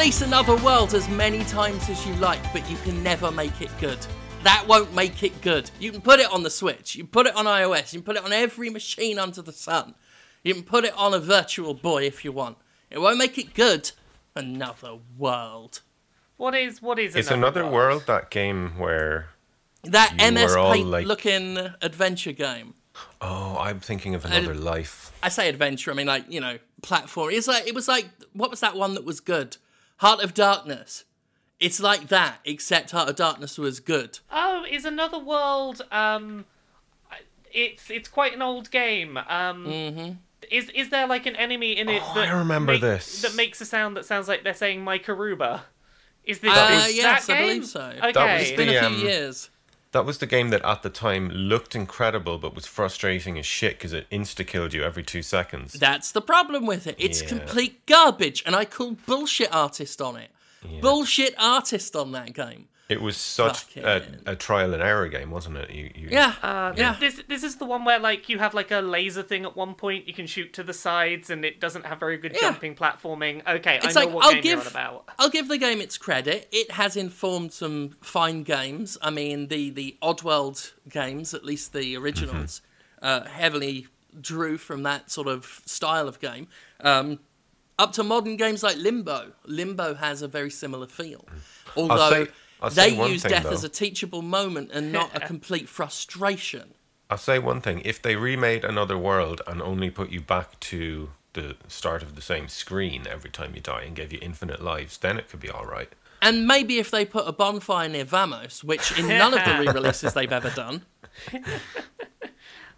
You can re-release Another World as many times as you like, but you can never make it good. That won't make it good. You can put it on the Switch, you can put it on iOS, you can put it on every machine under the sun. You can put it on a virtual boy if you want. It won't make it good. Another World. What is what is It's Another World that game where That You MS were all Paint like- looking adventure game. Oh, I'm thinking of another life. I say adventure, I mean like, you know, platform. It's like it was like what was that one that was good? Heart of Darkness. It's like that, except Heart of Darkness was good. Oh, is Another World um it's it's quite an old game. Um Mm-hmm. Is is there like an enemy in it Oh, that I remember make- this. that makes a sound that sounds like they're saying my Karuba? Is this Uh, is yes, that I believe so. Okay. That was It's been The, a um, few years. That was the game that at the time looked incredible but was frustrating as shit because it insta killed you every two seconds. That's the problem with it. It's Yeah. complete garbage, and I call bullshit artist on it. Bullshit artist on that game. It was such a, a trial and error game, wasn't it? You, you, Yeah, Uh, yeah. This this is the one where like you have like a laser thing at one point. You can shoot to the sides, and it doesn't have very good Yeah. jumping platforming. Okay, It's I know like what I'll game you're on about. I'll give the game its credit. It has informed some fine games. I mean, the the Oddworld games, at least the originals, uh, heavily drew from that sort of style of game. Um, up to modern games like Limbo. Limbo has a very similar feel, although say- I'll say they one use thing, death though. as a teachable moment and not a complete frustration. I'll say one thing: if they remade Another World and only put you back to the start of the same screen every time you die and gave you infinite lives, then it could be all right. And maybe if they put a bonfire near Vamos, which in none of the re-releases they've ever done,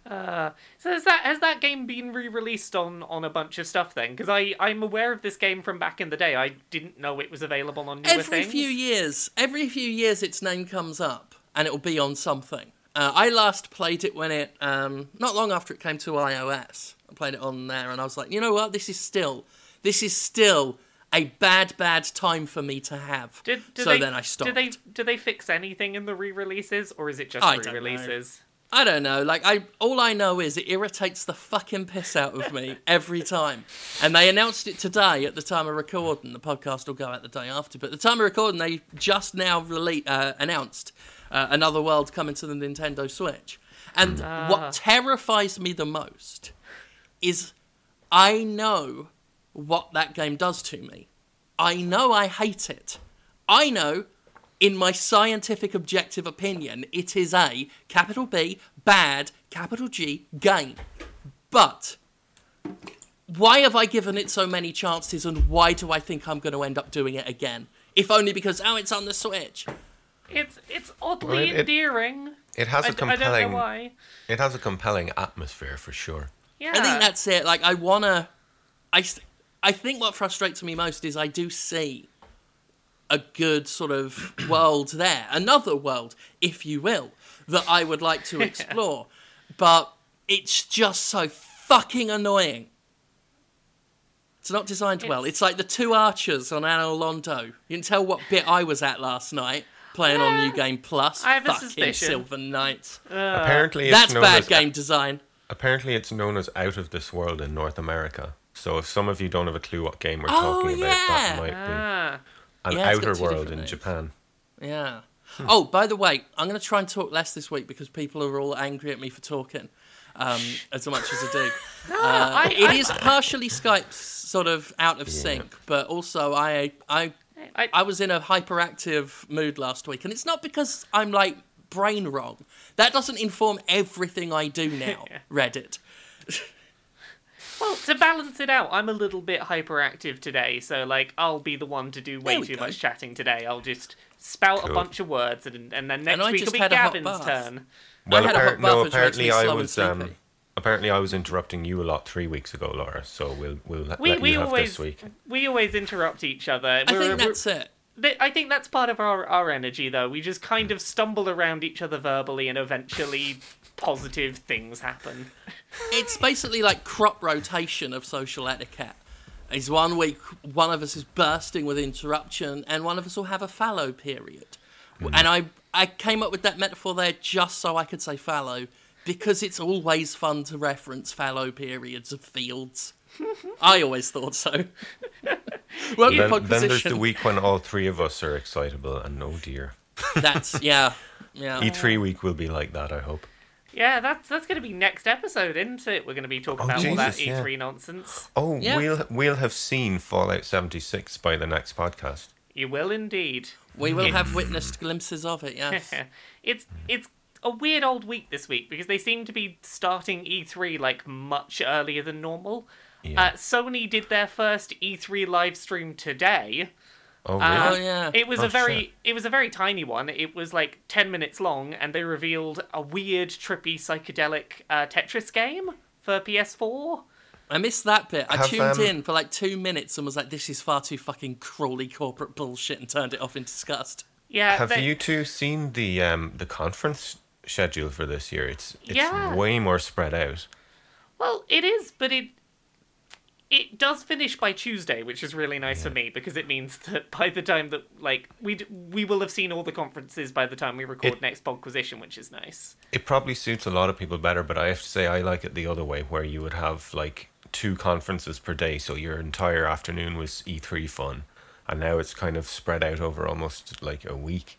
So has that has that game been re-released on on a bunch of stuff then? Because I I'm aware of this game from back in the day. I didn't know it was available on newer every things. few years, every few years, its name comes up, and it'll be on something. Uh, I last played it when it, um, not long after it came to iOS. I played it on there, and I was like, you know what? This is still, this is still a bad, bad time for me to have. Did, so they, then I stopped. Do they do they fix anything in the re-releases, or is it just I don't know. re-releases? I don't know. Like I, all I know is it irritates the fucking piss out of me every time. And they announced it today at the time of recording. The podcast will go out the day after, but the time of recording, they just now rele- uh, announced uh, another world coming to the Nintendo Switch. And what terrifies me the most is I know what that game does to me. I know I hate it. I know, in my scientific objective opinion, it is a capital B, bad, capital G game. But why have I given it so many chances and why do I think I'm going to end up doing it again? If only because, oh, it's on the Switch. It's it's oddly Well, it- it- endearing. It has I a d- I don't compelling. know why. It has a compelling atmosphere for sure. Yeah. I think that's it. Like, I want to. I, I think what frustrates me most is I do see a good sort of world there, another world, if you will, that I would like to explore. but it's just so fucking annoying. It's not designed well. It's- It's like the two archers on Anor Londo. You can tell what bit I was at last night playing on New Game Plus. I have a fucking suspicion. Silver Knights. apparently, it's That's bad as, game design. Apparently, it's known as Out of This World in North America. So if some of you don't have a clue what game we're Oh, talking about, that yeah. might Ah. Be an Yeah, Outer World in names. Japan. Yeah. Oh, by the way, I'm going to try and talk less this week because people are all angry at me for talking um, as much as I do. Uh, I- it I- is partially Skype's sort of out of sync, but also I, I, I- I was in a hyperactive mood last week, and it's not because I'm like brain wrong. That doesn't inform everything I do now. Reddit. Well, to balance it out, I'm a little bit hyperactive today, so like I'll be the one to do way too go. much chatting today. I'll just spout a bunch of words, and and then next I week it'll be had a hot Gavin's turn. Well, had a hot appar- no, apparently I was. Um, apparently, I was interrupting you a lot three weeks ago, Laura. So we'll we'll let We let we you have always this week. we always interrupt each other. I We're- think we're- that's it. I think that's part of our, our energy, though. We just kind of stumble around each other verbally, and eventually positive things happen. it's basically like crop rotation of social etiquette. Is one week one of us is bursting with interruption, and one of us will have a fallow period. Mm. And I I came up with that metaphor there just so I could say fallow because it's always fun to reference fallow periods of fields. I always thought so. Won't Then, then there's the week when all three of us are excitable, and oh dear. That's yeah, yeah. E3 week will be like that, I hope. Yeah, that's that's going to be next episode, isn't it? We're going to be talking Oh, about all that E3 nonsense. Oh, Yeah. we'll we'll have seen Fallout 76 by the next podcast. You will indeed. We will have witnessed glimpses of it. Yes. it's it's a weird old week this week because they seem to be starting E3 like much earlier than normal. Yeah. Uh, Sony did their first E3 live stream today. Oh, really? Uh, Oh, yeah. It was Oh, a very shit. it was a very tiny one. It was like 10 minutes long and they revealed a weird trippy psychedelic uh, Tetris game for PS4. I missed that bit. I Have, tuned um, in for like two minutes and was like, "This is far too fucking crawly corporate bullshit," and turned it off in disgust. Yeah, Have they- you two seen the um the conference schedule for this year? It's it's Yeah. way more spread out. Well, it is, but it it does finish by Tuesday, which is really nice for me because it means that by the time that like we we will have seen all the conferences by the time we record It- next Podquisition, which is nice. It probably suits a lot of people better, but I have to say I like it the other way, where you would have like two conferences per day, so your entire afternoon was E3 fun, and now it's kind of spread out over almost like a week.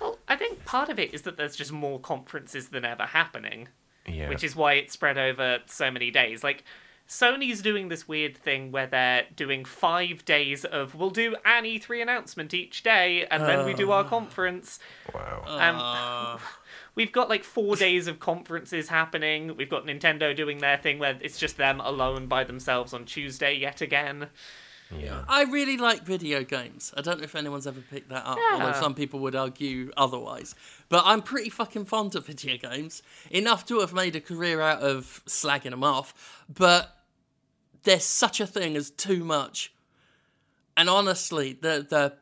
Well, I think part of it is that there's just more conferences than ever happening. Yeah. which is why it's spread over so many days. Like Sony's doing this weird thing where they're doing five days of we'll do an E3 announcement each day, and then we do our conference. wow. Um, we've got like four days of conferences happening. We've got Nintendo doing their thing where it's just them alone by themselves on Tuesday yet again. yeah. I really like video games. I don't know if anyone's ever picked that up, although some people would argue otherwise. But I'm pretty fucking fond of video games. Enough to have made a career out of slagging them off. But there's such a thing as too much. And honestly, the the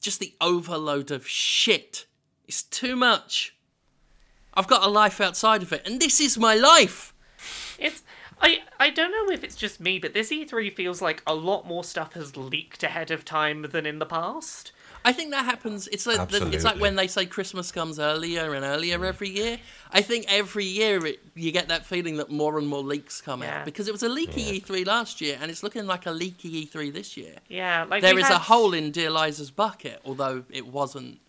just the overload of shit is too much. I've got a life outside of it, and this is my life. It's I I don't know if it's just me, but this E3 feels like a lot more stuff has leaked ahead of time than in the past. I think that happens. It's like it's like when they say Christmas comes earlier and earlier mm. every year. I think every year it, you get that feeling that more and more leaks come Yeah. out because it was a leaky E3 last year and it's looking like a leaky E3 this year. Yeah, like There we is a hole in Dear Liza's bucket, although it wasn't.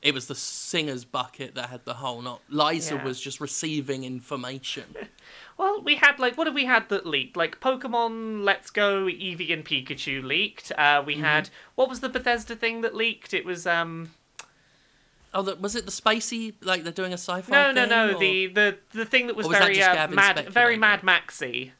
It was the singer's bucket that had the hole, not Liza Yeah. was just receiving information. Well, we had like what have we had that leaked? Like Pokemon Let's Go, Eevee and Pikachu leaked. Uh, Mm-hmm. we had what was the Bethesda thing that leaked? It was um oh, the, was it the spacey like they're doing a sci-fi? no no thing, no or- the the the thing that was, was that very just uh, mad very? Mad Maxy.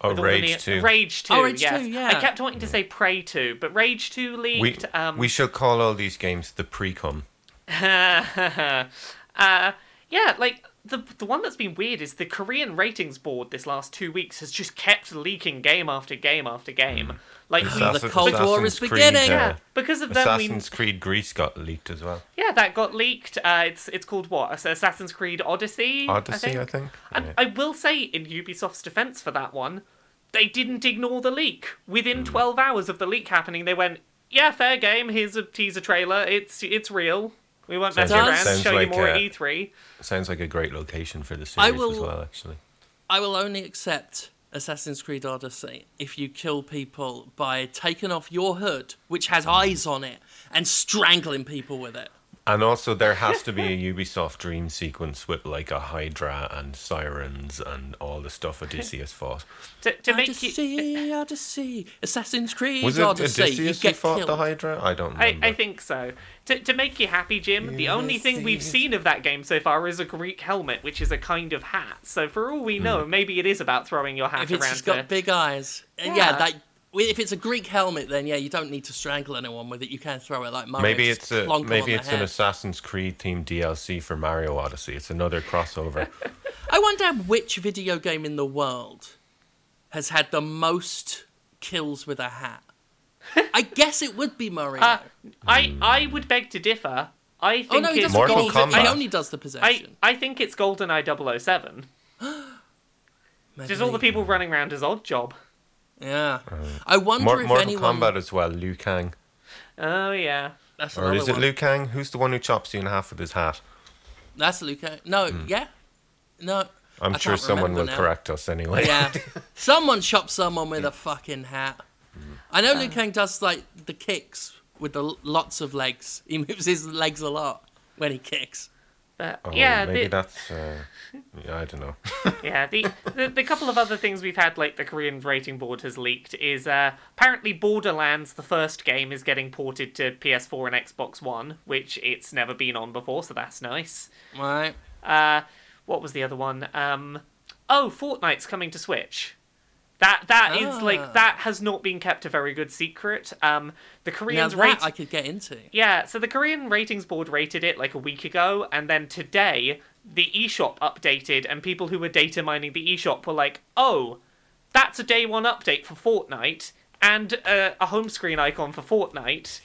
Oh, The one in Rage 2. Rage 2. Oh, Rage yes. 2, yeah. I kept wanting to say Prey 2, but Rage 2 We, leaked. um, we shall call all these games the pre-cum. uh, yeah, like the the one that's been weird is the Korean ratings board this last two weeks has just kept leaking game after game after game. Like we, Assassin- the Cold War is beginning. Creed, uh, yeah, because of them we Assassin's Creed Greece got leaked as well. yeah that got leaked. Uh, it's it's called what Mm. Assassin's Creed Odyssey. Odyssey, I think. And Yeah. I will say, in Ubisoft's defense for that one, they didn't ignore the leak. Within Hmm. 12 hours of the leak happening, they went, "Yeah, fair game. Here's a teaser trailer. It's it's real. We won't mess around. Show like, you more uh, at E E3." Sounds like a great location for the I series as well, actually. I will only accept Assassin's Creed Odyssey if you kill people by taking off your hood, which has eyes on it, and strangling people with it. And also, there has to be a Ubisoft dream sequence with like a Hydra and sirens and all the stuff Odysseus fought. To, to make you, Odyssey, Odyssey, Assassin's Creed Was it Odyssey. Odysseus you who get fought killed. the Hydra? I don't I. I think so. To, to make you happy, Jim, the only thing we've Ulysses. seen of that game so far is a Greek helmet, which is a kind of hat. So for all we hmm. know, maybe it is about throwing your hat if it's around. just got to- big eyes, Yeah. yeah, that. If it's a Greek helmet, then yeah, you don't need to strangle anyone with it. You can throw it like Mario. maybe it's a plonk 'em on maybe it's an. Assassin's Creed themed DLC for Mario Odyssey. It's another crossover. I wonder which video game in the world has had the most kills with a hat. I guess it would be Mario. Uh, I I would beg to differ. I think oh no, he it's does Mortal golden, Kombat. He only does the possession. I think it's GoldenEye 007. Just all the people running around as odd job. Yeah. Um, I wonder Mor- if Mortal anyone. Kombat as well. Liu Kang, Oh yeah. That's or is it one. Liu Kang? Who's the one who chops you in half with his hat? That's Luke. No, hmm. yeah, no. I'm I sure someone will now. correct us anyway. Yeah, someone chops someone with hmm. a fucking hat. Hmm. I know Liu uh. Kang does like the kicks with the l- lots of legs. He moves his legs a lot when he kicks. But Oh, yeah, maybe the, that's. Uh, yeah, I don't know. yeah. The, the the couple of other things we've had, like the Korean rating board has leaked, is uh, apparently Borderlands, the first game, is getting ported to PS4 and Xbox One, which it's never been on before, so that's nice. Right. Uh, what was the other one? Um, oh, Fortnite's coming to Switch. That that is Ah. like that has not been kept a very good secret. Um, the Now Koreans that rate I could get into. yeah, so the Korean ratings board rated it like a week ago, and then today the eShop updated, and people who were data mining the eShop were like, "Oh, that's a day one update for Fortnite and uh, a home screen icon for Fortnite."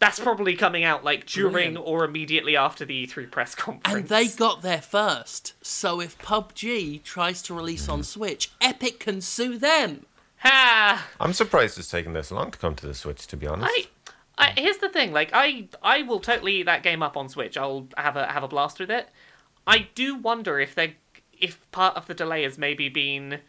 That's probably coming out like during Brilliant. or immediately after the E3 press conference. And they got there first. So if PUBG tries to release on Switch, Epic can sue them. ha! I'm surprised it's taken this long to come to the Switch, to be honest. I, I, here's the thing. Like, I, I will totally eat that game up on Switch. I'll have a have a blast with it. I do wonder if they, if part of the delay has maybe been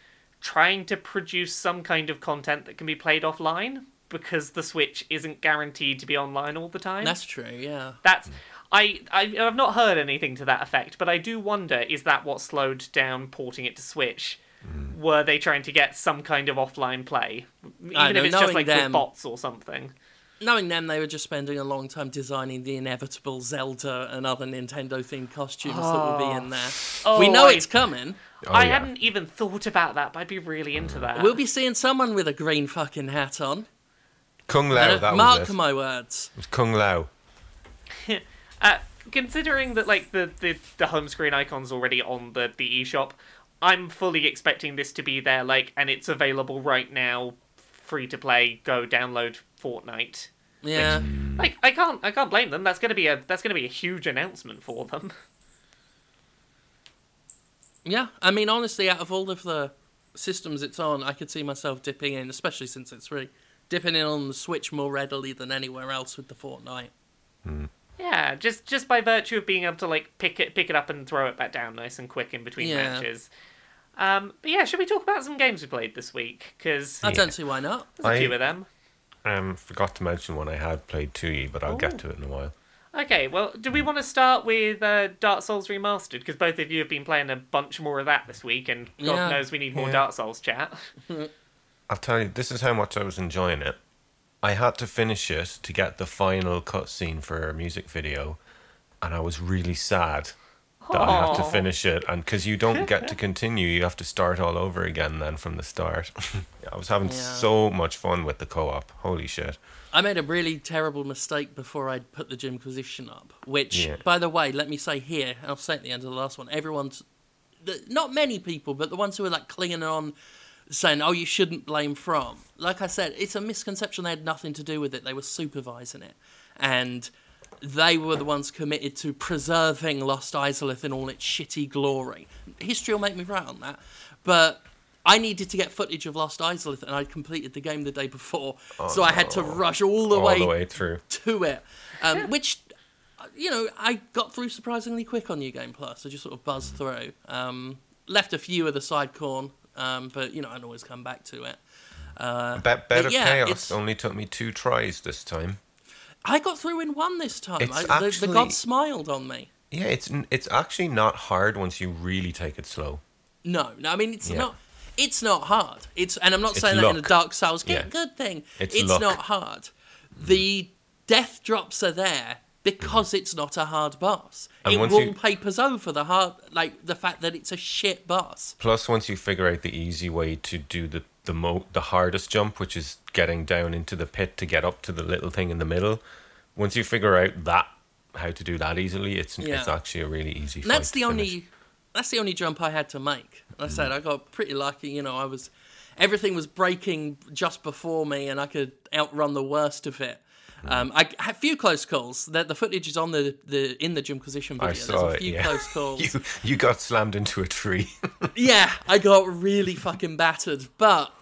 trying to produce some kind of content that can be played offline because the Switch isn't guaranteed to be online all the time. That's true, yeah. That's. I, I I've not heard anything to that effect, but I do wonder is that what slowed down porting it to Switch? Hmm. Were they trying to get some kind of offline play, even I if it's just like them- with bots or something? Knowing them, they were just spending a long time designing the inevitable Zelda and other Nintendo themed costumes that will be in oh. there. Oh, we know I- it's coming. Oh, I yeah. hadn't even thought about that, but I'd be really into hmm. that. We'll be seeing someone with a green fucking hat on. Kung Lao, that Mark was it. my words. It was Kung Lao. Uh, considering that like the, the, the home screen icon's already on the, the eShop, I'm fully expecting this to be there, like, and it's available right now, free to play. Go download Fortnite. Yeah. Like, I can't I can't blame them. That's gonna be a that's gonna be a huge announcement for them. Yeah. I mean, honestly, out of all of the systems it's on, I could see myself dipping in, especially since it's free, dipping in on the Switch more readily than anywhere else with the Fortnite. Yeah, just just by virtue of being able to like pick it pick it up and throw it back down nice and quick in between Yeah. matches. Um, but yeah, should we talk about some games we played this week? Because I there's don't see why not. There's a I- few of them. Um, forgot to mention one I had played to you, but I'll Oh. get to it in a while. Okay, well, do we want to start with uh, Dark Souls Remastered? Because both of you have been playing a bunch more of that this week, and God Yeah. knows we need more Yeah. Dark Souls chat. I'll tell you, this is how much I was enjoying it. I had to finish it to get the final cutscene for a music video, and I was really sad that I had to finish it. And because you don't get to continue, you have to start all over again then from the start. I was having Yeah. so much fun with the co-op. Holy shit! I made a really terrible mistake before I put the Jimquisition up. Which, Yeah. by the way, let me say here, I'll say at the end of the last one, everyone's, the, not many people, but the ones who are like clinging on, saying, "Oh, you shouldn't blame From." Like I said, it's a misconception. They had nothing to do with it. They were supervising it, and they were the ones committed to preserving Lost Izalith in all its shitty glory. History will make me right on that, but. I needed to get footage of Lost Izalith, and I'd completed the game the day before, so I had to rush all the all way the way through. to it, um, which you know I got through surprisingly quick on New Game Plus. I just sort of buzzed through, um, left a few of the side corn, um, but you know I'd always come back to it. Uh, Be- Bed of yeah, Chaos only took me two tries this time. I got through in one this time. I, the, the actually- gods smiled on me. Yeah, it's it's actually not hard once you really take it slow. No, no, I mean it's Yeah. not. It's not hard. It's and I'm not It's saying that in a. Dark Souls good, Yeah. good thing. It's It's, luck. not hard. The death drops are there because it's not a hard boss. And it once you- wallpapers over the hard, like the fact that it's a shit boss. Plus, once you figure out the easy way to do the the mo the hardest jump, which is getting down into the pit to get up to the little thing in the middle, once you figure out that how to do that easily, it's it's actually a really easy. That's the only that's the only jump I had to make. Like I said I got pretty lucky. You know, I was everything was breaking just before me, and I could outrun the worst of it. Um, I had a few close calls. The, the footage is on the, the in the Jimquisition video. I saw There's a it. few yeah. close calls. you you got slammed into a tree. yeah, I got really fucking battered, but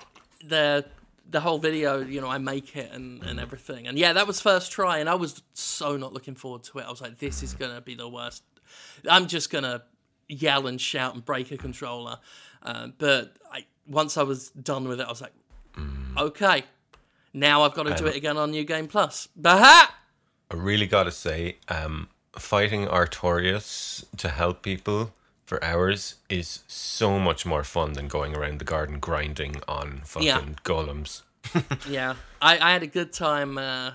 the the whole video, you know, I make it and, and everything. And yeah, that was first try, and I was so not looking forward to it. I was like, this is gonna be the worst. I'm just gonna yell and shout and break a controller. Uh, but I, once I was done with it, I was like, okay, Now I've got to do it again on New Game Plus. Baha! I really got to say, um, fighting Artorias to help people for hours is so much more fun than going around the garden grinding on fucking Yeah. golems. Yeah, I, I had a good time. Uh,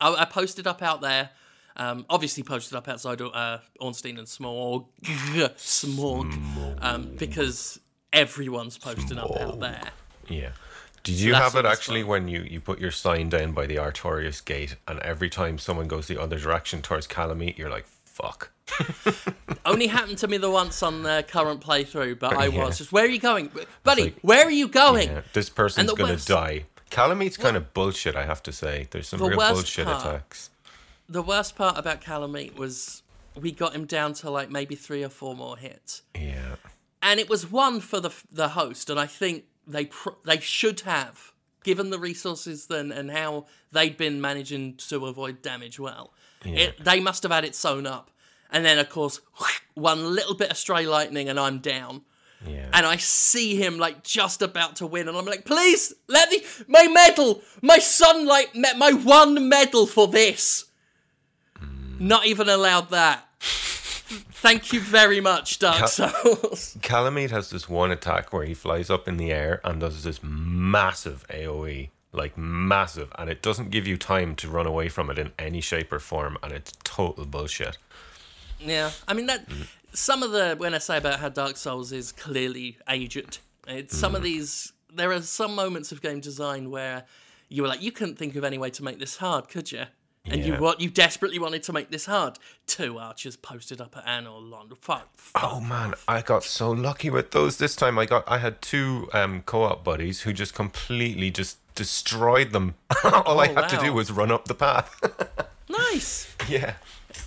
I, I posted up out there. Um, obviously, posted up outside uh, Ornstein and Smorg, Smorg, um, because everyone's posting up out there. Yeah. Did you have it actually when you, you put your sign down by the Artorias gate and every time someone goes the other direction towards Kalameet, you're like, fuck. Only happened to me the once on the current playthrough, but I Yeah. was just, where are you going, buddy? like- where are you going? Yeah, this person's going to worst- die. Kalameet's kind of bullshit, I have to say. There's some The real bullshit part- attacks. The worst part about Kalameet was we got him down to like maybe three or four more hits. Yeah. and it was one for the the host, and I think they they should have given the resources then and how they'd been managing to avoid damage well. It, they must have had it sewn up, and then of course one little bit of stray lightning, and I'm down. Yeah. And I see him like just about to win, and I'm like, please let me my medal, my sunlight, me- my one medal for this. Hmm. Not even allowed that. Thank you very much, Dark Ca- Souls. Kalameet has this one attack where he flies up in the air and does this massive AoE, like massive, and it doesn't give you time to run away from it in any shape or form, and it's total bullshit. Yeah, I mean that. Mm. Some of the when I say about how Dark Souls is clearly aged, it's some of mm. these. There are some moments of game design where you were like, you couldn't think of any way to make this hard, could you? And you Yeah. what you desperately wanted to make this hard. Two archers posted up at Anor Lond. Fuck. fuck. Oh man, I got so lucky with those this time. I got I had two um, co-op buddies who just completely just destroyed them. All I Oh, had to do was run up the path. Nice. yeah.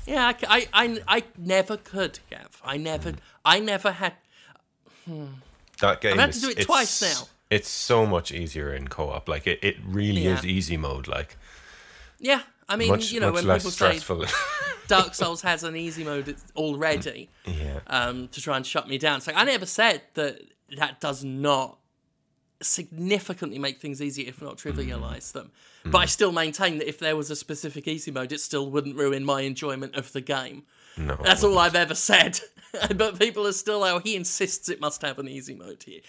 Yeah, I, I, I never could, Gav. I never, I never had. That game I've had to do it twice now. It's so much easier in co-op. Like it, it really is easy mode. Like Yeah, I mean, much you know, when people say. Dark Souls has an easy mode already. yeah. um, to try and shut me down. So I never said that that does not significantly make things easier, if not trivialize them. But I still maintain that if there was a specific easy mode, it still wouldn't ruin my enjoyment of the game. No. That's all I've ever said. but people are still, oh, he insists it must have an easy mode here.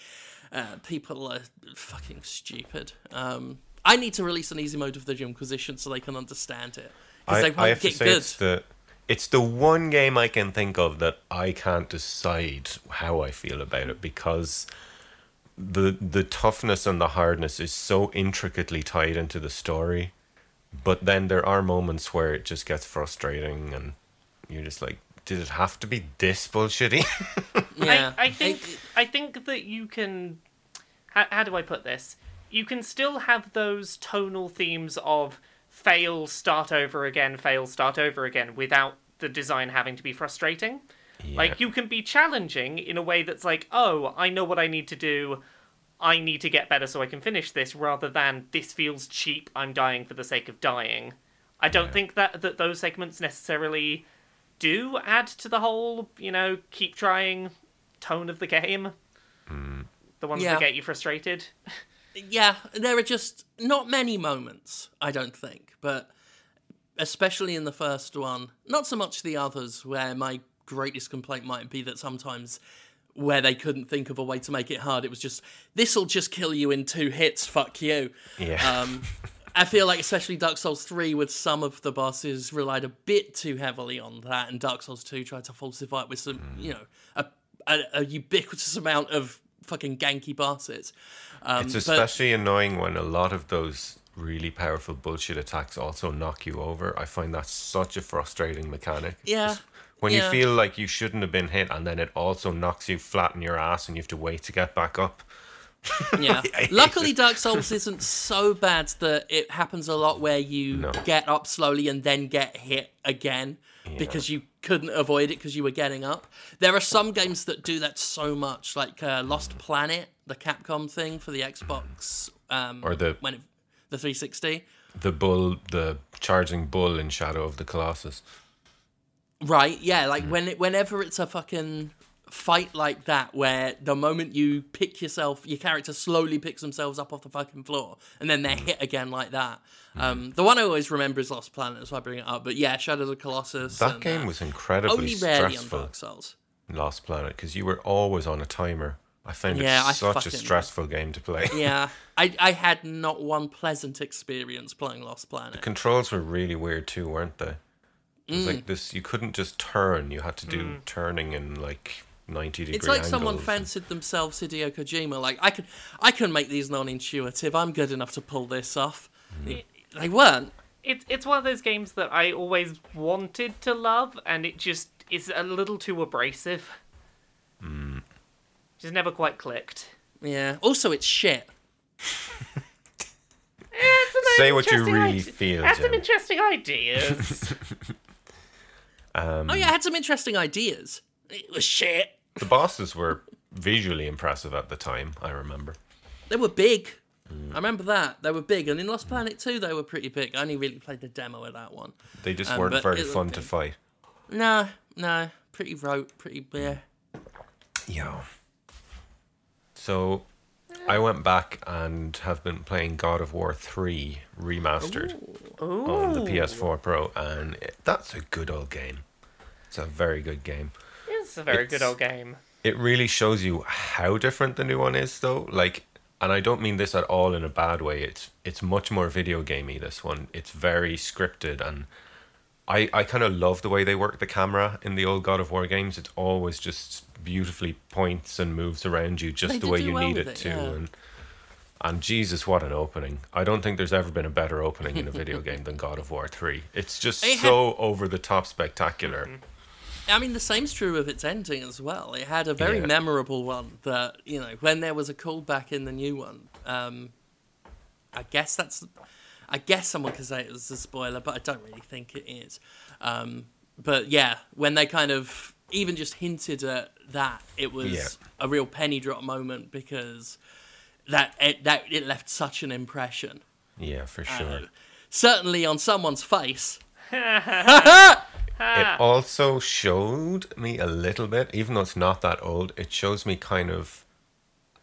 Uh, people are fucking stupid. Um, I need to release an easy mode of the Jimquisition so they can understand it. Because I, they I won't have to get say good. it's the it's the one game I can think of that I can't decide how I feel about it because the the toughness and the hardness is so intricately tied into the story. But then there are moments where it just gets frustrating and you're just like, did it have to be this bullshitty? Yeah. I, I think I think that you can. How, how do I put this? You can still have those tonal themes of fail, start over again, fail, start over again, without the design having to be frustrating. Like you can be challenging in a way that's like, oh, I know what I need to do. I need to get better so I can finish this, rather than this feels cheap. I'm dying for the sake of dying. I don't think that that those segments necessarily do add to the whole, you know, keep trying tone of the game. Hmm. The ones Yeah. that get you frustrated. yeah, there are just not many moments, I don't think, but especially in the first one, not so much the others, where my greatest complaint might be that sometimes where they couldn't think of a way to make it hard, it was just, this'll just kill you in two hits, fuck you. yeah. Um, I feel like especially Dark Souls 3 with some of the bosses relied a bit too heavily on that, and Dark Souls 2 tried to falsify it with some, you know, a, a, a ubiquitous amount of fucking ganky bosses. Um, It's but- especially annoying when a lot of those really powerful bullshit attacks also knock you over. I find that such a frustrating mechanic. Yeah, When yeah. you feel like you shouldn't have been hit and then it also knocks you flat in your ass and you have to wait to get back up. Yeah. Luckily. Dark Souls isn't so bad that it happens a lot where you No. get up slowly and then get hit again because you couldn't avoid it because you were getting up. There are some games that do that so much, like uh, Lost Planet, the Capcom thing for the Xbox, um, Or the- when it, the 360. The bull, the charging bull in Shadow of the Colossus. Right, yeah, like Mm. when it, whenever it's a fucking fight like that where the moment you pick yourself your character slowly picks themselves up off the fucking floor and then they're hit again like that um, the one i always remember is lost planet that's why i bring it up but yeah shadow of the colossus That and, game uh, was incredibly only rarely on stressful. dark souls Lost Planet because you were always on a timer. I found Yeah, it I such a stressful game to play. yeah I, I had not one pleasant experience playing lost planet the Controls were really weird too, weren't they? It was Mm. like this. You couldn't just turn. You had to do turning and like ninety degree. It's like someone fancied themselves Hideo Kojima. Like I can, I can make these non-intuitive. I'm good enough to pull this off. They weren't. It's it's one of those games that I always wanted to love, and it just is a little too abrasive. Mm. Just never quite clicked. Yeah. Also, it's shit. It's Say what you really ide- feel, Had some interesting ideas. Um, Oh yeah, I had some interesting ideas. It was shit. The bosses were visually impressive at the time. I remember. They were big. I remember that they were big, and in Lost Planet 2 they were pretty big. I only really played the demo of that one. They just Um, weren't very fun to fight. No, no, pretty rote, pretty yeah. Yeah. So I went back and have been playing God of War 3 remastered on the PS4 Pro, and it, that's a good old game. It's a very good game. It's a very good old game. It really shows you how different the new one is, though. Like, and I don't mean this at all in a bad way. It's it's much more video gamey. This one, it's very scripted, and I I kind of love the way they work the camera in the old God of War games. It's always just beautifully points and moves around you just They the way you well need it, it, to. yeah. And and Jesus, what an opening! I don't think there's ever been a better opening in a video game than God of War Three. It's just It had- so over the top spectacular. Mm-hmm. I mean, the same's true of its ending as well. It had a very Yeah. memorable one that, you know, when there was a callback in the new one, um, I guess that's. I guess someone could say it was a spoiler, but I don't really think it is. Um, but yeah, when they kind of even just hinted at that, it was Yeah. a real penny drop moment because that it, that it left such an impression. Yeah, for sure. Uh, certainly on someone's face. It ah. also showed me a little bit, even though it's not that old, it shows me kind of,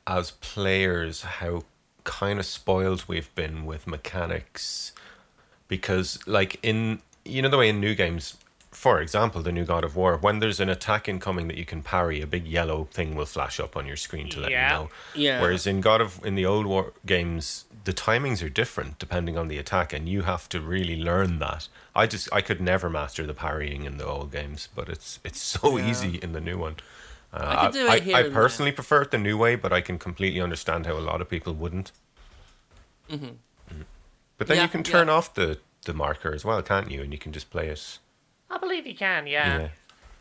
as players, how kind of spoiled we've been with mechanics. Because, like, in, you know, the way in new games, for example, the new God of War, when there's an attack incoming that you can parry, a big yellow thing will flash up on your screen to let Yeah. you know. Yeah. Whereas in God of, in the old War games, the timings are different depending on the attack, and you have to really learn that. I just I could never master the parrying in the old games, but it's it's so easy in the new one. Uh, I could do it I, here I and there. personally prefer it the new way, but I can completely understand how a lot of people wouldn't. Mm-hmm. But then Yeah, you can turn yeah. off the, the marker as well, can't you? And you can just play it. I believe you can, yeah. Yeah.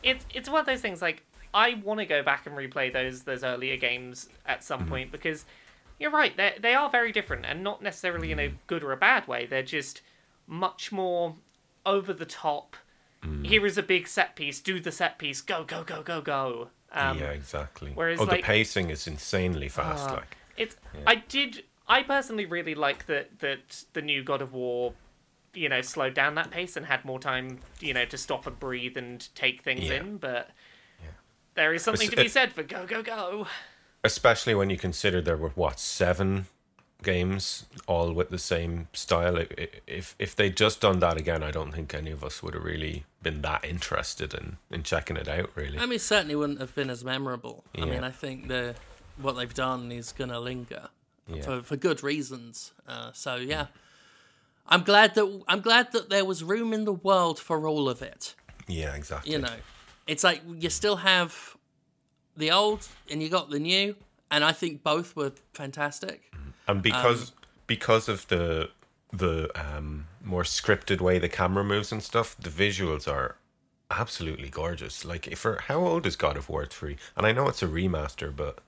It's it's one of those things like I want to go back and replay those those earlier games at some Mm-hmm. point because you're right, they they are very different and not necessarily in a Mm. good or a bad way. They're just much more over the top. Mm. Here is a big set piece. Do the set piece. Go go go go go. Um, yeah, exactly. whereas, oh, like- the pacing is insanely fast. Uh, like, It's. I did. I personally really like that that the new God of War, you know, slowed down that pace and had more time, you know, to stop and breathe and take things Yeah. in. But there is something It's- to be it- said for go go go. especially when you consider there were what seven games all with the same style. I- I- If if they'd just done that again, I don't think any of us would have really been that interested in in checking it out. Really, I mean, certainly wouldn't have been as memorable. I mean, I think the what they've done is going to linger Yeah. for for good reasons. Uh, so yeah, I'm glad that I'm glad that there was room in the world for all of it. yeah, exactly. You know, it's like you still have the old and you got the new, and I think both were fantastic. and because Um, because of the the um, more scripted way the camera moves and stuff, the visuals are absolutely gorgeous. Like for how old is God of War three? And I know it's a remaster, but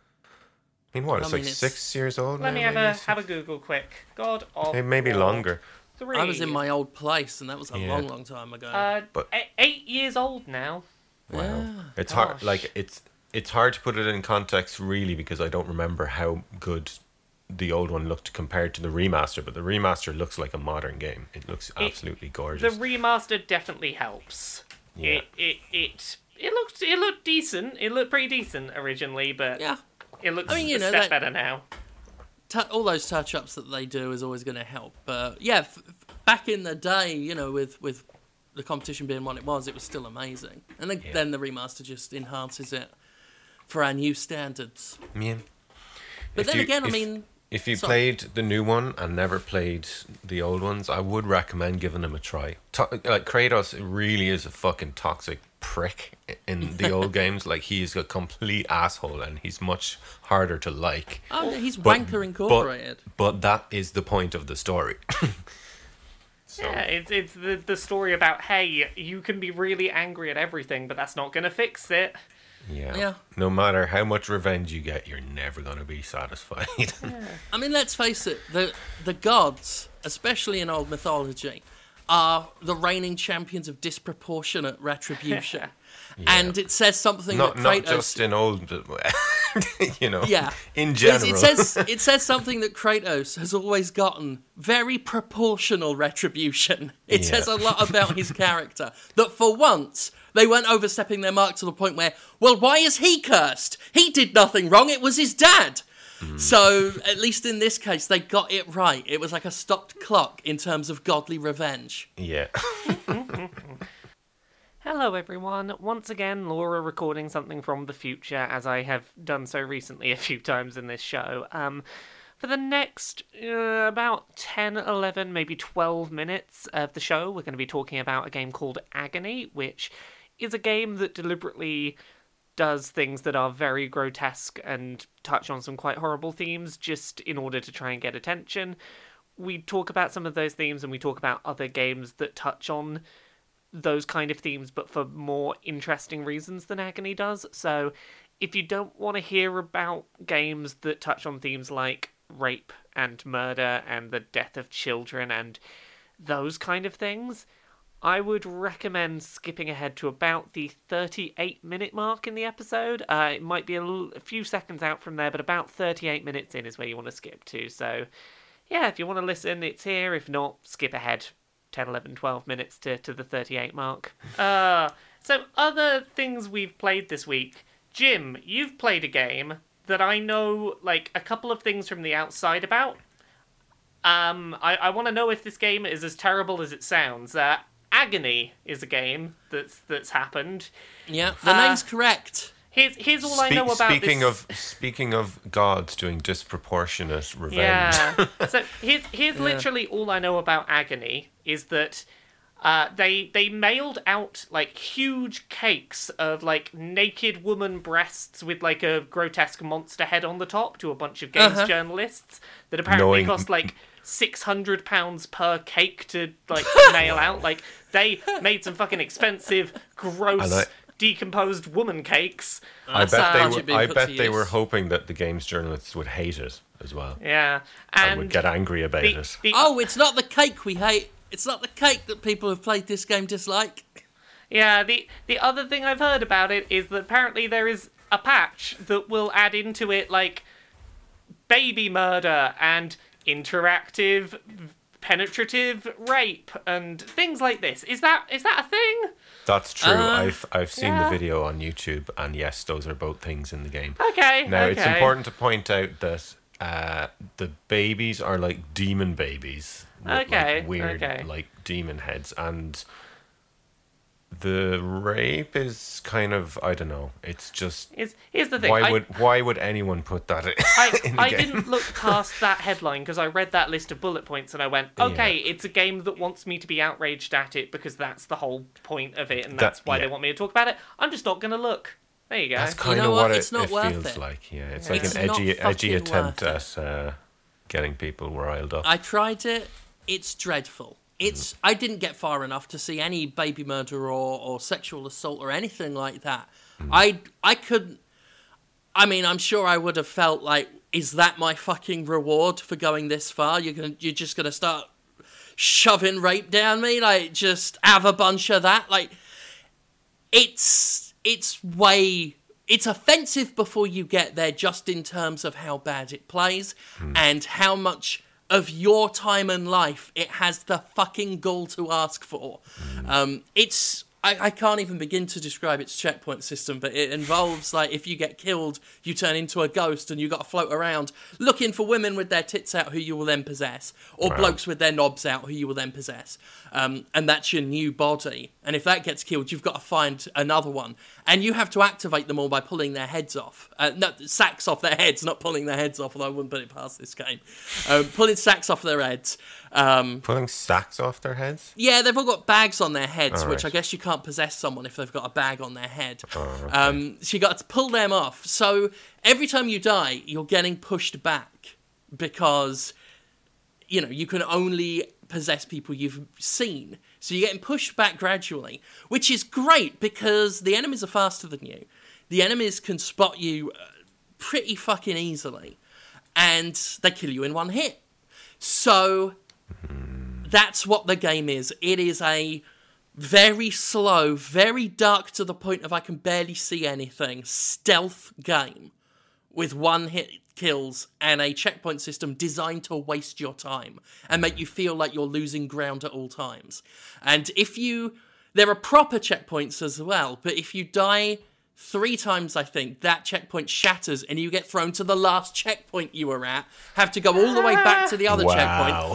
I mean, what? It's I like it's- six years old. Let now, me have maybe? a have a Google quick. God of Hey, maybe War longer. Three. I was in my old place, and that was a Yeah. long, long time ago. uh, But- e- eight years old now. Wow. Yeah. It's hard Gosh. like it's it's hard to put it in context really because I don't remember how good the old one looked compared to the remaster, but the remaster looks like a modern game. It looks absolutely gorgeous. The gorgeous. remaster definitely helps. Yeah. It it it it looked it looked decent. It looked pretty decent originally, but Yeah. it looks I mean, you a know, step that- better now. Tu- all those touch ups that they do is always going to help. But yeah, f- back in the day, you know, with with the competition being what it was, it was still amazing. And then, Yeah. then the remaster just enhances it for our new standards. Yeah. But If then you- again, I mean, If you Sorry. played the new one and never played the old ones, I would recommend giving them a try. To- like Kratos really is a fucking toxic prick in the old games. Like he is a complete asshole, and he's much harder to like. oh, he's But- Wanker Incorporated. But, but that is the point of the story. so Yeah, it's it's the the story about hey, you can be really angry at everything, but that's not gonna fix it. Yeah. Yeah. No matter how much revenge you get, you're never gonna be satisfied. I mean, let's face it, the the gods, especially in old mythology, are the reigning champions of disproportionate retribution. And it says something not that not just in old, you know. Yeah. In It- general. It says it says something that Kratos has always gotten very proportional retribution. It Yeah. says a lot about his character. That for once they weren't overstepping their mark to the point where, well, why is he cursed? He did nothing wrong. It was his dad. Hmm. So at least in this case, they got it right. It was like a stopped clock in terms of godly revenge. yeah. Hello, everyone. Once again, Laura recording something from the future, as I have done so recently a few times in this show. Um, for the next uh, about 10, 11, maybe 12 minutes of the show, we're going to be talking about a game called Agony, which is a game that deliberately does things that are very grotesque and touch on some quite horrible themes just in order to try and get attention. We talk about some of those themes and we talk about other games that touch on those kind of themes, but for more interesting reasons than Agony does. So, if you don't want to hear about games that touch on themes like rape and murder and the death of children and those kind of things, I would recommend skipping ahead to about the 38 minute mark in the episode. Uh, it might be a, l- a few seconds out from there, but about 38 minutes in is where you want to skip to. So, yeah, if you want to listen, it's here. If not, skip ahead 10, 11, 12 minutes to, to the 38 mark. Uh, so, other things we've played this week. Jim, you've played a game that I know, like, a couple of things from the outside about. Um, I, I want to know if this game is as terrible as it sounds. Uh, Agony is a game that's that's happened. Yeah, the Uh, name's correct. Here's here's all I know about speaking this. of speaking of gods doing disproportionate revenge. Yeah. so here's here's literally all I know about Agony is that uh, they they mailed out like huge cakes of like naked woman breasts with like a grotesque monster head on the top to a bunch of games Uh-huh. journalists that apparently Knowing- cost like six hundred pounds per cake to like mail out. Like they made some fucking expensive, gross, I- decomposed woman cakes. I That's bet they were. I bet to they were hoping that the games journalists would hate it as well, Yeah, and, and would get angry about the, it. the Oh, it's not the cake we hate. It's not the cake that people who've played this game dislike. Yeah, the the other thing I've heard about it is that apparently there is a patch that will add into it like baby murder and interactive penetrative rape and things like this. Is that is that a thing? That's true. Uh, I've I've seen yeah. the video on YouTube, and yes, those are both things in the game. Okay. Now okay. it's important to point out that uh, the babies are like demon babies. with, like, Okay, weird okay. like demon heads, and the rape is kind of I don't know. It's just Is here's the thing. why I, would why would anyone put that in, I, in the I game? didn't look past that headline because I read that list of bullet points and I went, okay, it's a game that wants me to be outraged at it because that's the whole point of it and That- that's why yeah. they want me to talk about it. I'm just not going to look. There you go. That's kind know of what? what, It's it, not it worth feels it. like. Yeah, it's Yeah. like It's an edgy edgy attempt at uh, getting people riled up. I tried it. It's dreadful. It's. I didn't get far enough to see any baby murder or, or sexual assault or anything like that. Hmm. I I couldn't. I mean, I'm sure I would have felt like, is that my fucking reward for going this far? You're gonna, you're just gonna start shoving rape down me, like just have a bunch of that, like it's it's way it's offensive before you get there just in terms of how bad it plays hmm. and how much of your time and life it has the fucking goal to ask for um, it's I, I can't even begin to describe its checkpoint system, but it involves like if you get killed, you turn into a ghost and you got to float around looking for women with their tits out who you will then possess, or Wow. blokes with their knobs out who you will then possess. Um, and that's your new body. And if that gets killed, you've got to find another one, and you have to activate them all by pulling their heads off. Uh, no, sacks off their heads, not pulling their heads off. Although I wouldn't put it past this game. Um, pulling sacks off their heads. Um, Pulling sacks off their heads? yeah, they've all got bags on their heads, which I guess you can't possess someone if they've got a bag on their head. Oh, okay. um, so you got to pull them off. So every time you die, you're getting pushed back because you know you can only possess people you've seen. So you're getting pushed back gradually, which is great because the enemies are faster than you. The enemies can spot you uh, pretty fucking easily, and they kill you in one hit. So that's what the game is. It is a very slow, very dark to the point of I can barely see anything stealth game with one hit kills and a checkpoint system designed to waste your time and make you feel like you're losing ground at all times. And if you there are proper checkpoints as well, but if you die three times I think that checkpoint shatters and you get thrown to the last checkpoint you were at, have to go all the way back to the other Wow.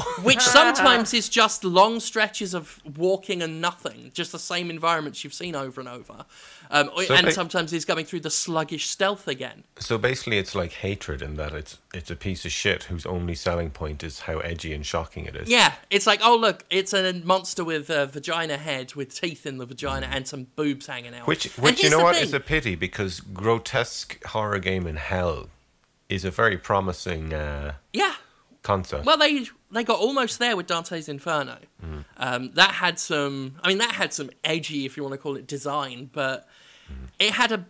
checkpoint, which sometimes is just long stretches of walking and nothing, just the same environments you've seen over and over. Um, So and ba- sometimes he's going through the sluggish stealth again. So basically, it's like hatred in that it's it's a piece of shit whose only selling point is how edgy and shocking it is. Yeah, it's like, oh look, it's a monster with a vagina head with teeth in the vagina and some boobs hanging out. Which, which you know what, thing. is a pity because grotesque horror game in hell is a very promising uh, yeah. concept. Well, they they got almost there with Dante's Inferno. Mm-hmm. Um, that had some. I mean, that had some edgy, if you want to call it, design, but it had a.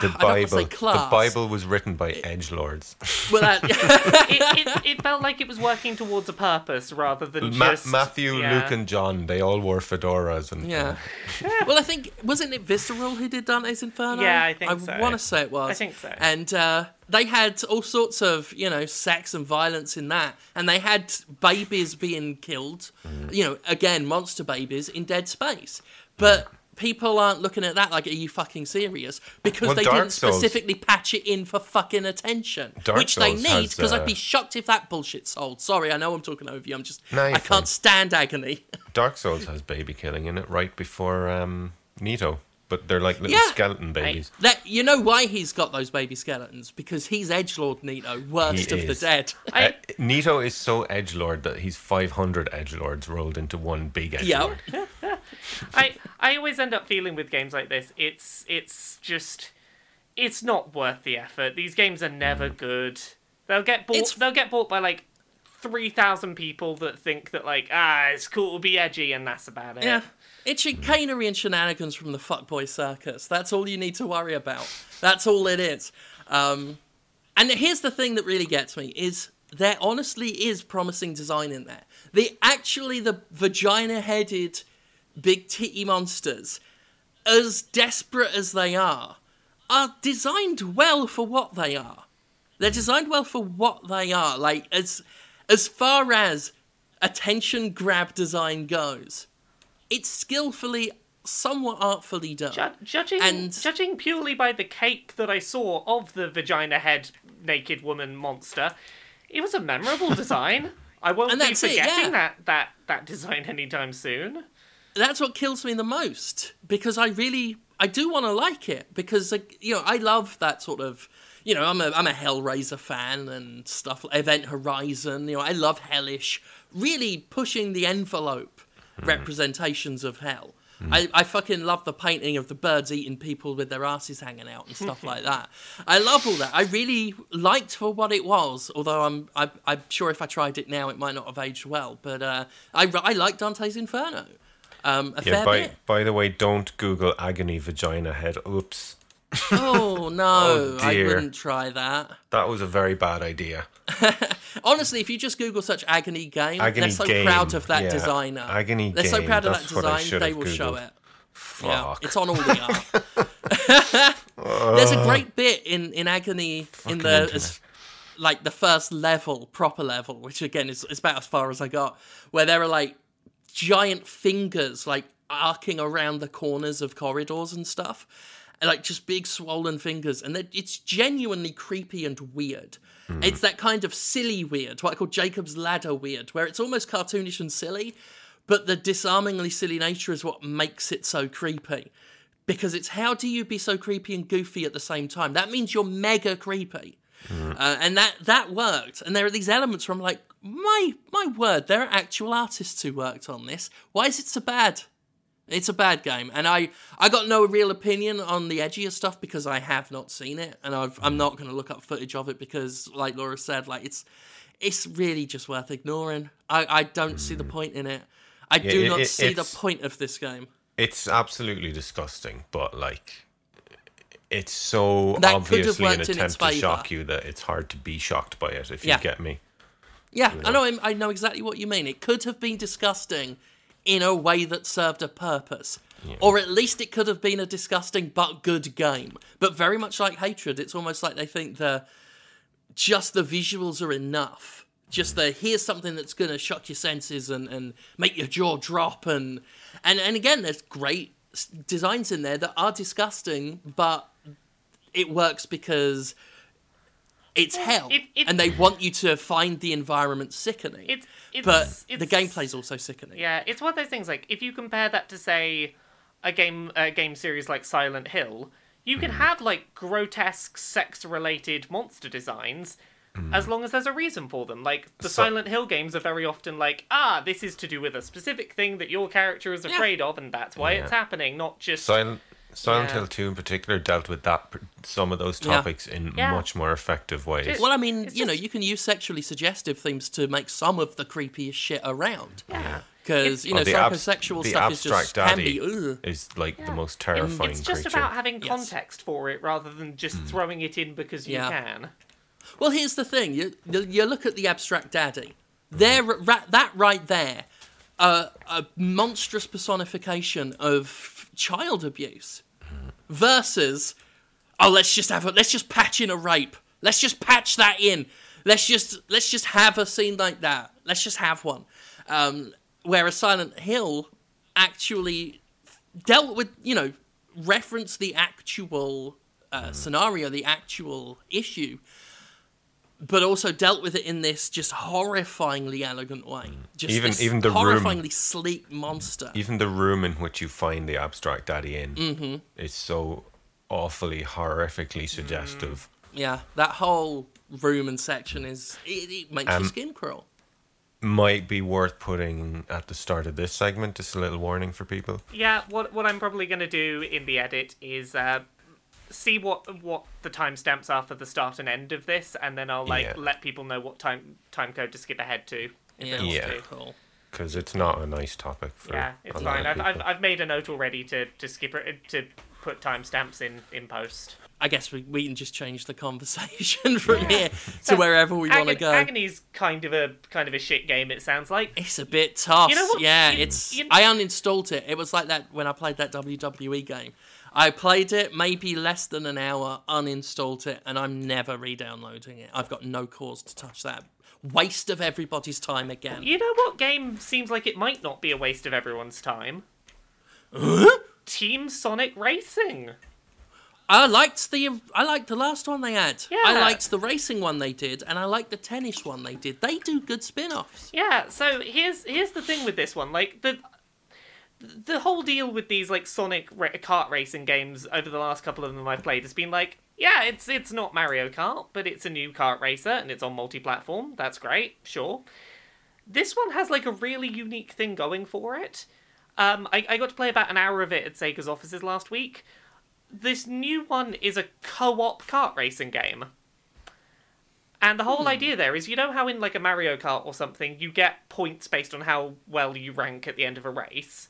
the I don't want to Bible, say class. the Bible was written by edge lords. Well, that, it, it, it felt like it was working towards a purpose rather than Ma- just Matthew, yeah. Luke, and John, they all wore fedoras and yeah. well, I think wasn't it Visceral who did Dante's Inferno? Yeah, I think I so. want to say it was. I think so. And uh, they had all sorts of you know sex and violence in that, and they had babies being killed. Mm. You know, again, monster babies in dead space, but. People aren't looking at that like, are you fucking serious? Because Well, they Dark didn't Souls- specifically patch it in for fucking attention, Dark which they need. Because I'd uh, be shocked if that bullshit sold. Sorry, I know I'm talking over you. I'm just, No, I can't stand agony. Dark Souls has baby killing in it right before um, Nito, but they're like little Yeah. skeleton babies. That you know why he's got those baby skeletons because he's edge lord Nito, worst He of the dead. I- Uh, Nito is so edge lord that he's 500 edge lords rolled into one big edge Yeah. lord. I I always end up feeling with games like this, it's it's just it's not worth the effort. These games are never good. They'll get bought. It's- They'll get bought by like three thousand people that think that like ah it's cool to be edgy and that's about it. Yeah. It's chicanery and shenanigans from the fuckboy circus. That's all you need to worry about. That's all it is. Um, and here's the thing that really gets me is there honestly is promising design in there. The actually the vagina-headed big titty monsters, as desperate as they are, are designed well for what they are. They're designed well for what they are. Like as as far as attention grab design goes, it's skillfully, somewhat artfully done. Ju- judging And- judging purely by the cake that I saw of the vagina head naked woman monster, it was a memorable design. I won't be that's it, forgetting yeah. that, that that design anytime soon. That's what kills me the most because I really, I do want to like it because like, you know I love that sort of. You know, I'm a I'm a Hellraiser fan and stuff. Event Horizon. You know, I love hellish, really pushing the envelope representations of hell. I, I fucking love the painting of the birds eating people with their asses hanging out and stuff like that. I love all that. I really liked for what it was, although I'm I, I'm sure if I tried it now, it might not have aged well. But uh, I I like Dante's Inferno. Um, a Yeah, fair by, bit. by the way, don't Google agony vagina head. Oops. Oh no, Oh, I wouldn't try that. That was a very bad idea. Honestly, if you just Google such agony game, Agony they're so game, proud of that yeah. designer. Agony they're so proud of that that's what I design, they will show Googled. it. Yeah, Fuck. it's on all the art. There's a great bit in in agony in the as, like the first level, proper level, which again is, is about as far as I got, where there are like giant fingers like arcing around the corners of corridors and stuff. Like just big swollen fingers, and it's genuinely creepy and weird. It's that kind of silly weird, what I call Jacob's Ladder weird, where it's almost cartoonish and silly, but the disarmingly silly nature is what makes it so creepy. Because it's how do you be so creepy and goofy at the same time? That means you're mega creepy. Uh, and that that worked. And there are these elements where I'm like, my my word, there are actual artists who worked on this. Why is it so bad? It's a bad game, and I I got no real opinion on the edgier stuff because I have not seen it, and I've, I'm not going to look up footage of it because, like Laura said, like it's it's really just worth ignoring. I I don't see the point in it. I do it- not it- see the point of this game. It's absolutely disgusting, but like, it's so That obviously an worked in its attempt to shock you that it's hard to be shocked by it. If Yeah. you get me. Yeah, I know. I know exactly what you mean. It could have been disgusting in a way that served a purpose, or at least it could have been a disgusting but good game. But very much like Hatred, it's almost like they think the just the visuals are enough. Just the here's something that's going to shock your senses and, and make your jaw drop and and and again, there's great designs in there that are disgusting, but it works because it's hell, it- it- and they want you to find the environment sickening. It's, it's but it's, the gameplay's also sickening. Yeah, it's one of those things. Like if you compare that to say a game a game series like Silent Hill, you Hmm. can have like grotesque sex-related monster designs. As long as there's a reason for them. Like, the So- Silent Hill games are very often like, ah, this is to do with a specific thing that your character is afraid of, and that's why it's happening, not just. Silent Silent Yeah. Hill Two in particular dealt with that some of those Yeah. topics in Yeah. much more effective ways. Just- Well, I mean, It's you know, you can use sexually suggestive themes to make some of the creepiest shit around. Yeah. Because you know, Oh, the abs- psychosexual the stuff is just abstract can daddy be. Is like Yeah. the most It's- terrifying it's just creature. about having Yes. context for it rather than just throwing it in because you Yeah. can. Well, here's the thing: you you look at the abstract daddy. There, ra- that right there, uh, a monstrous personification of child abuse, versus, oh, let's just have a let's just patch in a rape. Let's just patch that in. Let's just let's just have a scene like that. Let's just have one. Um, whereas Silent Hill actually dealt with you know referenced the actual uh, scenario, the actual issue, but also dealt with it in this just horrifyingly elegant way. Just Even- this even the room- horrifyingly sleek monster. Even the room in which you find the abstract daddy in Mm-hmm. is so awfully horrifically Mm. suggestive. Yeah, that whole room and section is it, it makes Um, your skin crawl. Might be worth putting at the start of this segment, just a little warning for people. Yeah, what what I'm probably going to do in the edit is uh, see what what the timestamps are for the start and end of this, and then I'll like Yeah. let people know what time time code to skip ahead to. if Yeah, they Yeah. to. cool. Because it's not a nice topic for Yeah, a it's lot fine. of I've, I've. I've made a note already to to skip it to put timestamps in in post. I guess we, we can just change the conversation from Yeah. here to wherever we want to Agon- go. Agony's kind of a kind of a shit game. It sounds like. It's a bit tough. You know what? Yeah, You- it's. you- I uninstalled it. It was like that when I played that WWE game. I played it maybe less than an hour, uninstalled it, and I'm never re-downloading it. I've got no cause to touch that. Waste of everybody's time again. You know what game seems like it might not be a waste of everyone's time? Team Sonic Racing. I liked the I liked the last one they had. Yeah. I liked the racing one they did, and I liked the tennis one they did. They do good spin-offs. Yeah, so here's here's the thing with this one, like the the whole deal with these like Sonic ra- kart racing games over the last couple of them I've played has been like, yeah, it's it's not Mario Kart, but it's a new kart racer and it's on multi-platform. That's great, sure. This one has like a really unique thing going for it. Um, I, I got to play about an hour of it at Sega's offices last week. This new one is a co-op kart racing game. And the whole idea there is, you know how in like a Mario Kart or something, you get points based on how well you rank at the end of a race.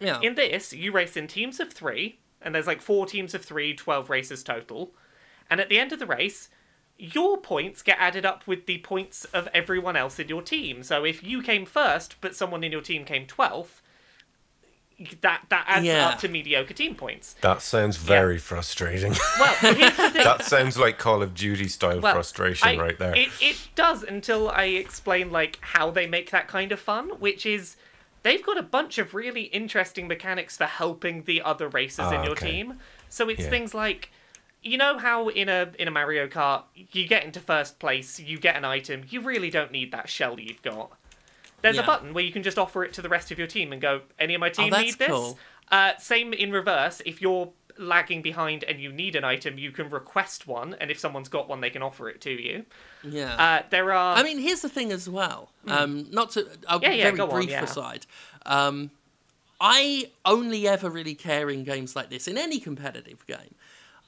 Yeah. In this, you race in teams of three, and there's like four teams of three, 12 races total. And at the end of the race, your points get added up with the points of everyone else in your team. So if you came first, but someone in your team came 12th, that, that adds Yeah. up to mediocre team points. That sounds very frustrating. Well, here's the thing. that sounds like Call of Duty style Well, frustration I- right there. It, it does until I explain like how they make that kind of fun, which is they've got a bunch of really interesting mechanics for helping the other racers Ah, in your okay. team. So it's Yeah. things like you know how in a in a Mario Kart you get into first place, you get an item, you really don't need that shell you've got. There's a button where you can just offer it to the rest of your team and go, any of my team Oh, that's need this? cool. Uh, same in reverse, if you're lagging behind and you need an item, you can request one, and if someone's got one, they can offer it to you. Yeah. Uh, there are I mean, here's the thing as well. Um, not to a. Yeah, yeah, very go on, brief yeah. aside. Um, I only ever really care in games like this, in any competitive game.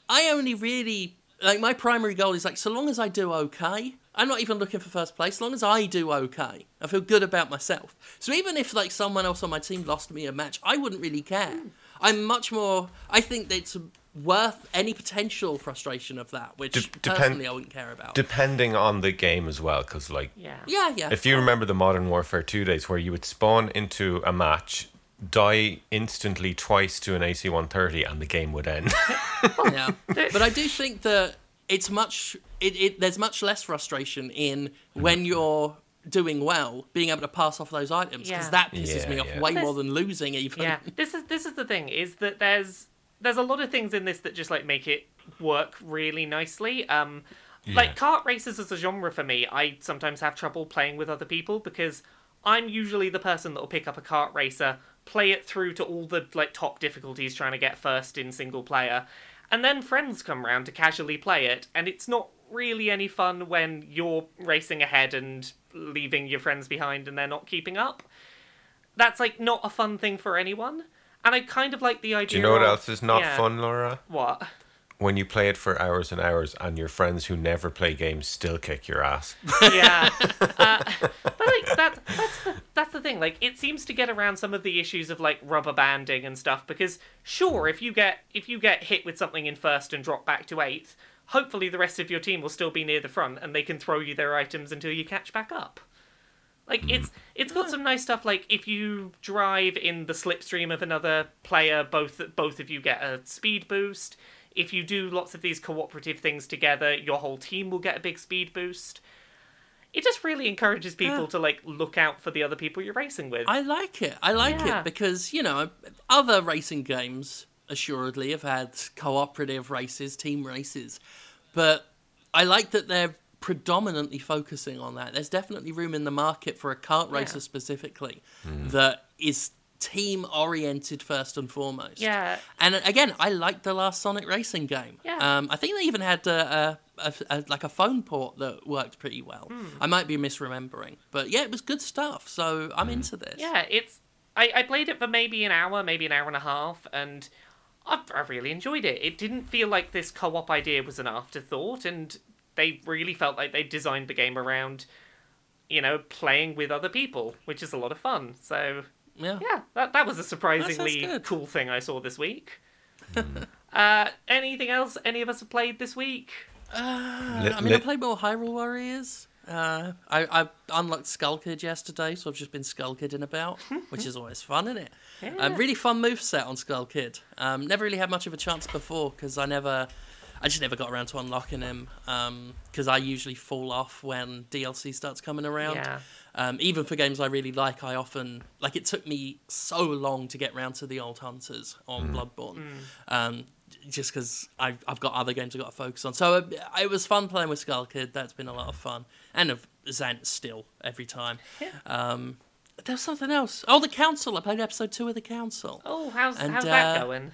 I only really like my primary goal is like so long as I do okay. I'm not even looking for first place. As long as I do okay, I feel good about myself. So even if like someone else on my team lost me a match, I wouldn't really care. I'm much more. I think it's worth any potential frustration of that, which De- depend- personally I wouldn't care about. Depending on the game as well, because like yeah. yeah, yeah. if you remember the Modern Warfare 2 days where you would spawn into a match, die instantly twice to an AC 130, and the game would end. yeah. But I do think that it's much it, it there's much less frustration in when mm-hmm. you're doing well, being able to pass off those items because Yeah. that pisses Yeah, me off yeah. way There's- more than losing even. yeah this is this is the thing is that there's there's a lot of things in this that just like make it work really nicely um like kart races as a genre for me i sometimes have trouble playing with other people because i'm usually the person that will pick up a kart racer play it through to all the like top difficulties trying to get first in single player and then friends come round to casually play it and it's not really any fun when you're racing ahead and leaving your friends behind and they're not keeping up that's like not a fun thing for anyone. And I kind of like the idea. Do you know what of- else is not yeah. fun, Laura? What? When you play it for hours and hours, and your friends who never play games still kick your ass. Yeah. uh, but like that, that's the that's the thing. Like it seems to get around some of the issues of like rubber banding and stuff. Because sure, if you get if you get hit with something in first and drop back to eighth, hopefully the rest of your team will still be near the front and they can throw you their items until you catch back up. Like it's it's got hmm. some nice stuff. Like if you drive in the slipstream of another player, both both of you get a speed boost. If you do lots of these cooperative things together, your whole team will get a big speed boost. It just really encourages people Yeah. to like look out for the other people you're racing with. I like it. I like Yeah. it because, you know, other racing games assuredly have had cooperative races, team races. But I like that they're predominantly focusing on that. There's definitely room in the market for a kart racer Yeah. specifically that is team oriented first and foremost. Yeah. And again, I liked the last Sonic Racing game. Yeah. Um, I think they even had a, a, a, a like a phone port that worked pretty well. Hmm. I might be misremembering, but yeah, it was good stuff. So I'm into this. Yeah, it's. I, I played it for maybe an hour, maybe an hour and a half, and I, I really enjoyed it. It didn't feel like this co op idea was an afterthought, and they really felt like they designed the game around, you know, playing with other people, which is a lot of fun. So, Yeah. yeah, that, that was a surprisingly cool thing I saw this week. uh, anything else any of us have played this week? Li- I mean, I li- played more Hyrule Warriors. Uh, I, I unlocked Skull Kid yesterday, so I've just been Skull Kidding about, which is always fun, isn't it? Yeah. Um, really fun move set on Skull Kid. Um, never really had much of a chance before because I never, I just never got around to unlocking him because I usually fall off when DLC starts coming around. Yeah. Um, even for games I really like, I often like it took me so long to get round to the old hunters on Bloodborne, um, just because I've, I've got other games I've got to focus on. So uh, it was fun playing with Skull Kid. That's been a lot of fun, and of Zant still every time. Um, there was something else. Oh, the Council. I played episode two of the Council. Oh, how's, And, how's that uh, going?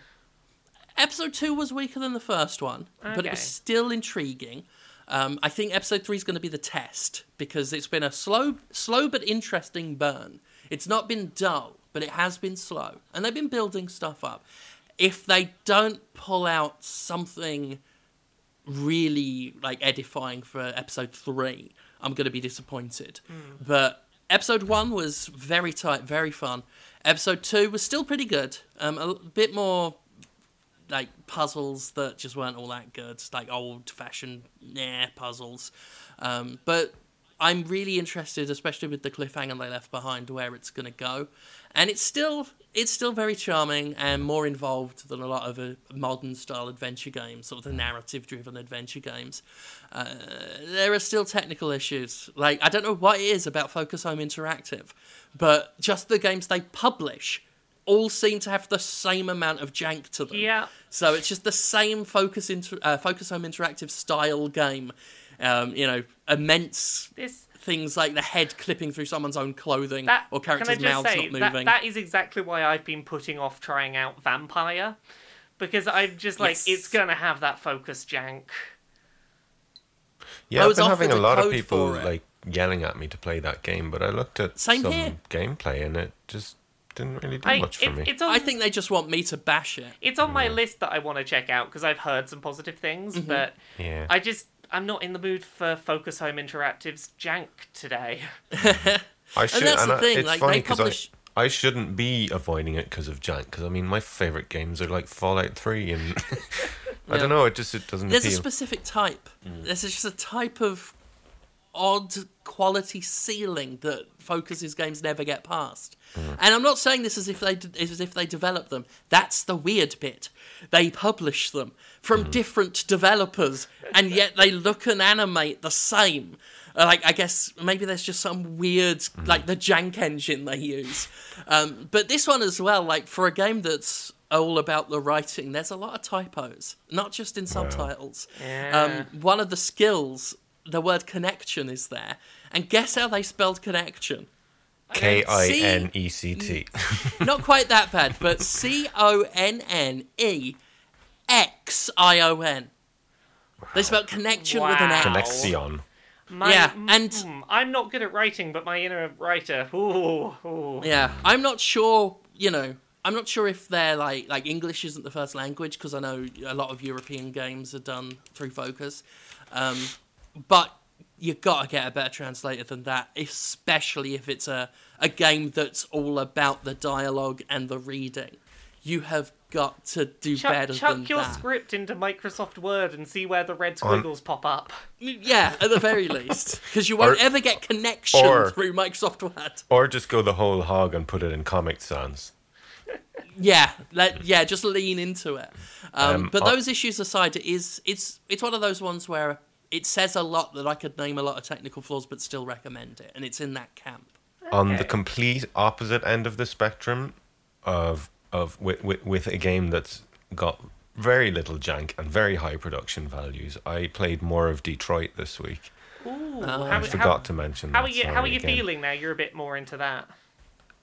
Episode two was weaker than the first one, but it was still intriguing. Um, I think episode three is going to be the test because it's been a slow, slow but interesting burn. It's not been dull, but it has been slow, and they've been building stuff up. If they don't pull out something really like edifying for episode three, I'm going to be disappointed. But episode one was very tight, very fun. Episode two was still pretty good. Um, a bit more like puzzles that just weren't all that good, like old fashioned nah puzzles. Um, but I'm really interested, especially with the cliffhanger they left behind, where it's going to go, and it's still it's still very charming and more involved than a lot of uh, modern style adventure games, sort of the narrative driven adventure games. Uh, there are still technical issues. Like I don't know what it is about Focus Home Interactive, but just the games they publish all seem to have the same amount of jank to them. Yeah. So it's just the same Focus inter- uh, Focus Home Interactive style game. Um, you know, immense This things like the head clipping through someone's own clothing that or characters' mouths say not that moving. that is exactly why I've been putting off trying out Vampyr, because I'm just like Yes. it's gonna have that focus jank. Yeah, I I've was been having a a lot of people like yelling at me to play that game, but I looked at Same some here. gameplay and it just didn't really do I, much for me. it's on I think they just want me to bash it. it's on my list that I want to check out because I've heard some positive things, Mm-hmm. but Yeah. I just I'm not in the mood for Focus Home Interactive's jank today. I should, that's the I- thing, It's like, funny they 'cause publish- I, I shouldn't be avoiding it because of jank. Because I mean, my favorite games are like Fallout Three, and I Yeah. don't know. It just it doesn't There's a specific type. Mm. There's just a type of odd quality ceiling that focuses games never get past. Mm. And I'm not saying this as if they as if they develop them. That's the weird bit. They publish them from Mm. different developers, and yet they look and animate the same. Uh, Like I guess maybe there's just some weird Mm. like the jank engine they use. Um, but this one as well, like for a game that's all about the writing, there's a lot of typos, not just in subtitles. Yeah. Um, one of the skills, the word connection is there. And guess how they spelled connection? K I N E C T. Not quite that bad, but C O N N E X I O N. They spelled connection with an Wow. X. Connexion. My, Yeah, and- mm, I'm not good at writing, but my inner writer. Ooh, ooh. Yeah, I'm not sure. You know, I'm not sure if they're like like English isn't the first language because I know a lot of European games are done through Focus, um, but you gotta get a better translator than that, especially if it's a a game that's all about the dialogue and the reading. You have got to do better Chuck, than chuck your script into Microsoft Word and see where the red On- squiggles pop up. Yeah, at the very least, because you won't Or- ever get connection or- through Microsoft Word. Or just go the whole hog and put it in Comic Sans. Yeah, let, yeah, just lean into it. Um, Um, but I- those issues aside, it is it's it's one of those ones where it says a lot that I could name a lot of technical flaws, but still recommend it, and it's in that camp. On the complete opposite end of the spectrum of of with, with, with a game that's got very little jank and very high production values, I played more of Detroit this week. Ooh, Oh. how, I forgot to mention How that. are you? How are you again. feeling now? You're a bit more into that.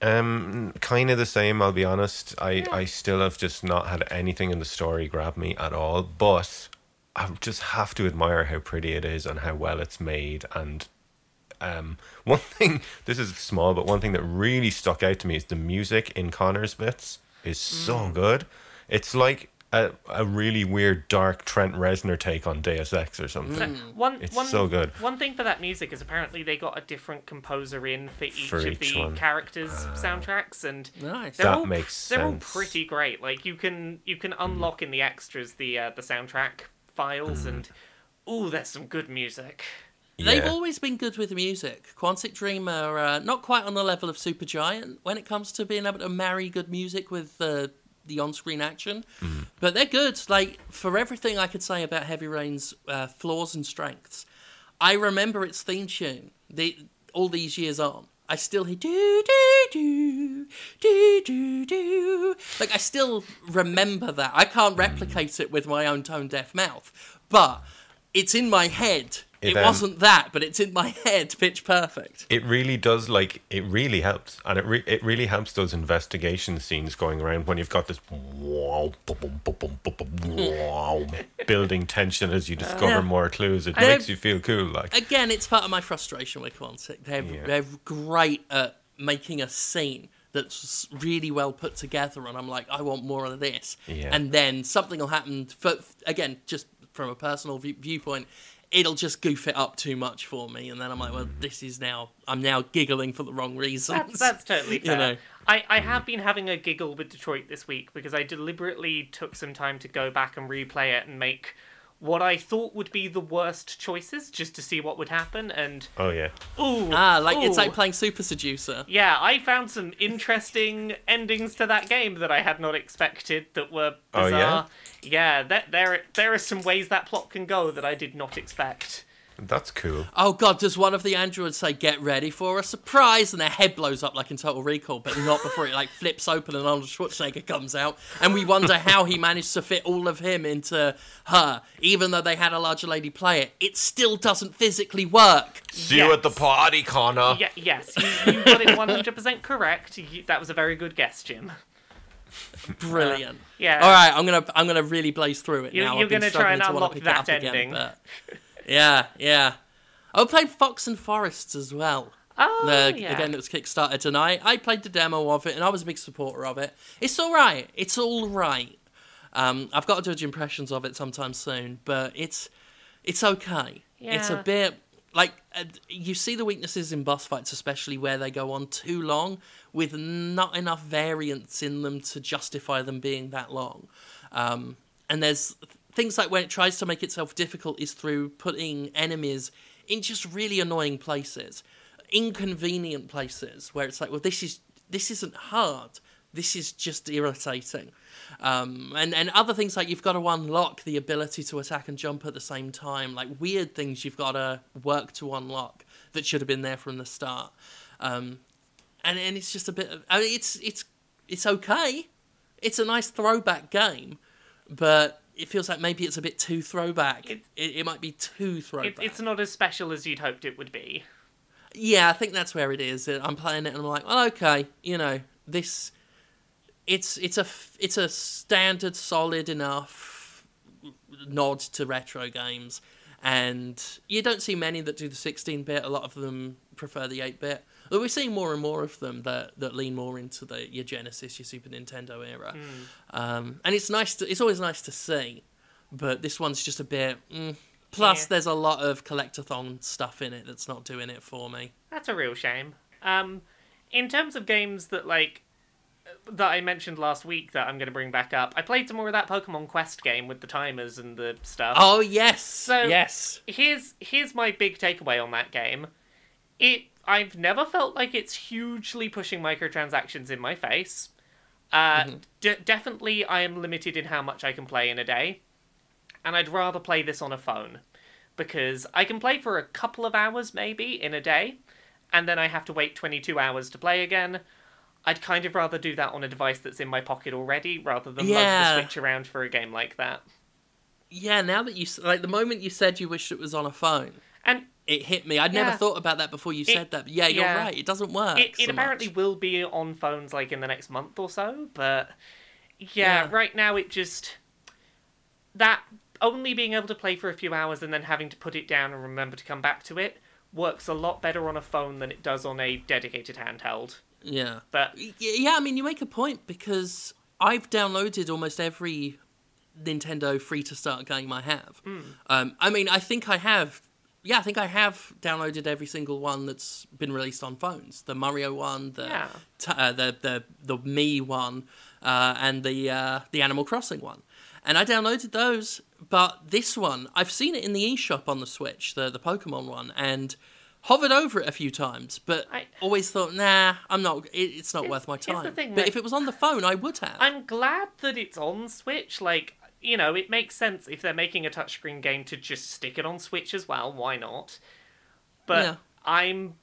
Um, kind of the same. I'll be honest. I I still have just not had anything in the story grab me at all. But I just have to admire how pretty it is and how well it's made. And um, one thing this is small, but one thing that really stuck out to me is the music in Connor's bits is so good. It's like a a really weird dark Trent Reznor take on Deus Ex or something. So, one, It's one, so good. One thing for that music is apparently they got a different composer in for each For of each the one. Characters' soundtracks, and Nice. they're That all, makes they're all pretty great. Like you can you can unlock in the extras the uh, the soundtrack files, Mm. and oh, there's some good music. They've always been good with music. Quantic Dream are uh, not quite on the level of Supergiant when it comes to being able to marry good music with uh, the on-screen action, but they're good. Like for everything I could say about Heavy Rain's uh, flaws and strengths, I remember its theme tune. The all these years on, I still hear do do do do do do. Like I still remember that. I can't replicate it with my own tone deaf mouth, but it's in my head. It, It, um, wasn't that, but it's in my head, pitch perfect. it really does like it really helps and it re- it really helps those investigation scenes going around when you've got this wow, boom, boom, boom, boom, boom, boom, wow, building tension as you discover Yeah. more clues it And makes you feel cool like Again, it's part of my frustration with Quantic. They're, Yeah. they're great at making a scene that's really well put together, and I'm like, I want more of this. Yeah. And then something will happen. For again, just from a personal view- viewpoint, it'll just goof it up too much for me, and then I'm like, well, this is now I'm now giggling for the wrong reasons. That's that's totally You fair. know. I, I have been having a giggle with Detroit this week because I deliberately took some time to go back and replay it and make what I thought would be the worst choices just to see what would happen. And Oh yeah. ooh, Ah, like it's like playing Super Seducer. Yeah, I found some interesting endings to that game that I had not expected that were Oh, bizarre. yeah? yeah, that, there there are some ways that plot can go that I did not expect. That's cool. Oh god, does one of the androids say "Get ready for a surprise" and their head blows up like in Total Recall, but not before it like flips open and Arnold Schwarzenegger comes out, and we wonder how he managed to fit all of him into her, even though they had a larger lady play it. It still doesn't physically work. See you at the party, Connor. Yeah, yes, you, you got it 100% correct. You, that was a very good guess, Jim. Brilliant. Yeah. All right, I'm gonna I'm gonna really blaze through it You- now. you're I've been gonna try and struggling to wanna unlock pick that up again, ending. but- yeah, yeah. I played Fox and Forests as well. Oh, the, yeah. the game that was kickstarted tonight. I played the demo of it, and I was a big supporter of it. It's all right. It's all right. Um, I've got to judge impressions of it sometime soon, but it's it's okay. Yeah. It's a bit like uh, you see the weaknesses in boss fights, especially where they go on too long with not enough variance in them to justify them being that long. Um, and there's things like when it tries to make itself difficult is through putting enemies in just really annoying places, inconvenient places where it's like, well, this is this isn't hard. This is just irritating. Um, and, and other things like you've got to unlock the ability to attack and jump at the same time, like weird things you've got to work to unlock that should have been there from the start. Um, and and it's just a bit. Of, I mean, it's it's it's okay. It's a nice throwback game, but it feels like maybe it's a bit too throwback. It, It- it, might be too throwback. It, it's not as special as you'd hoped it would be. Yeah, I think that's where it is. I'm playing it and I'm like, well, okay, you know, this. It's it's a it's a standard, solid enough nod to retro games, and you don't see many that do the 16-bit. A lot of them prefer the 8-bit. But we're seeing more and more of them that, that lean more into the your Genesis, your Super Nintendo era, um, and it's nice. To, it's always nice to see, but this one's just a bit. Mm. Plus, Yeah. there's a lot of collectathon stuff in it that's not doing it for me. That's a real shame. Um, in terms of games that like that I mentioned last week that I'm going to bring back up, I played some more of that Pokemon Quest game with the timers and the stuff. Oh yes, So- yes. here's here's my big takeaway on that game. It I've never felt like it's hugely pushing microtransactions in my face. Uh, de- definitely, I am limited in how much I can play in a day, and I'd rather play this on a phone because I can play for a couple of hours maybe in a day, and then I have to wait 22 hours to play again. I'd kind of rather do that on a device that's in my pocket already rather than lug Yeah. the Switch around for a game like that. Yeah, now that you like the moment you said you wished it was on a phone, And it hit me. I'd never Yeah. thought about that before you It- said that. But yeah, you're yeah. right. It doesn't work. it, it so apparently much. will be on phones like in the next month or so but yeah, Yeah. right now it just that only being able to play for a few hours and then having to put it down and remember to come back to it works a lot better on a phone than it does on a dedicated handheld Yeah. but Yeah, I mean, you make a point because I've downloaded almost every Nintendo free to start game I have. Hmm. Um, I mean, I think I have. Yeah, I think I have downloaded every single one that's been released on phones. The Mario one, the Yeah. t- uh, the the the Me one, uh, and the uh, the Animal Crossing one. And I downloaded those, but this one I've seen it in the eShop on the Switch, the the Pokemon one, and hovered over it a few times, but I- always thought, nah, I'm not. It, it's not Here's- worth my time. thing, but like- if it was on the phone, I would have. i'm glad that it's on switch like you know it makes sense if they're making a touchscreen game to just stick it on switch as well why not but Yeah. i'm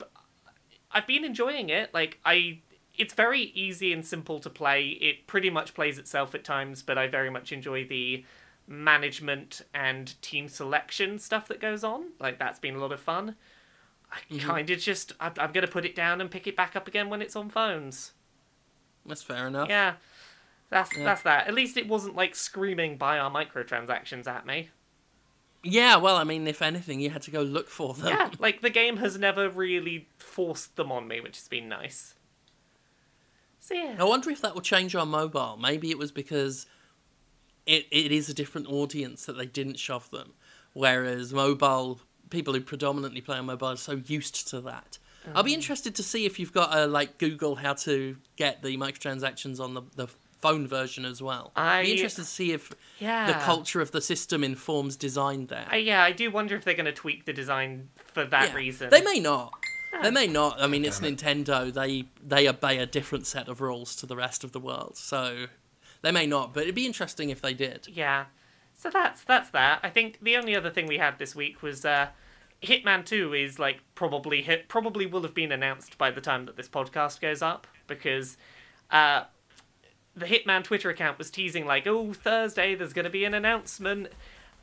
i've been enjoying it like i it's very easy and simple to play it pretty much plays itself at times but i very much enjoy the management and team selection stuff that goes on like that's been a lot of fun i Mm-hmm. kind of just I, i'm gonna put it down and pick it back up again when it's on phones That's fair enough. yeah. That's Yeah. that's that. At least it wasn't like screaming buy our microtransactions at me. Yeah, well, I mean, if anything, you had to go look for them. Yeah, like the game has never really forced them on me, which has been nice. So yeah. I wonder if that will change on mobile. Maybe it was because it, it is a different audience that they didn't shove them. Whereas mobile, people who predominantly play on mobile are so used to that. I'll be mm. interested to see if you've got a like Google how to get the microtransactions on the, the phone version as well. I- Be interested to see if Yeah. the culture of the system informs design there. Uh, yeah, I do wonder if they're going to tweak the design for that Yeah. reason. They may not. They may not. I mean, it's Nintendo. They they obey a different set of rules to the rest of the world, so they may not. But it'd be interesting if they did. Yeah. So that's that's that. I think the only other thing we had this week was uh, Hitman Two is like probably hit, probably will have been announced by the time that this podcast goes up because uh, the Hitman Twitter account was teasing like, oh Thursday there's going to be an announcement,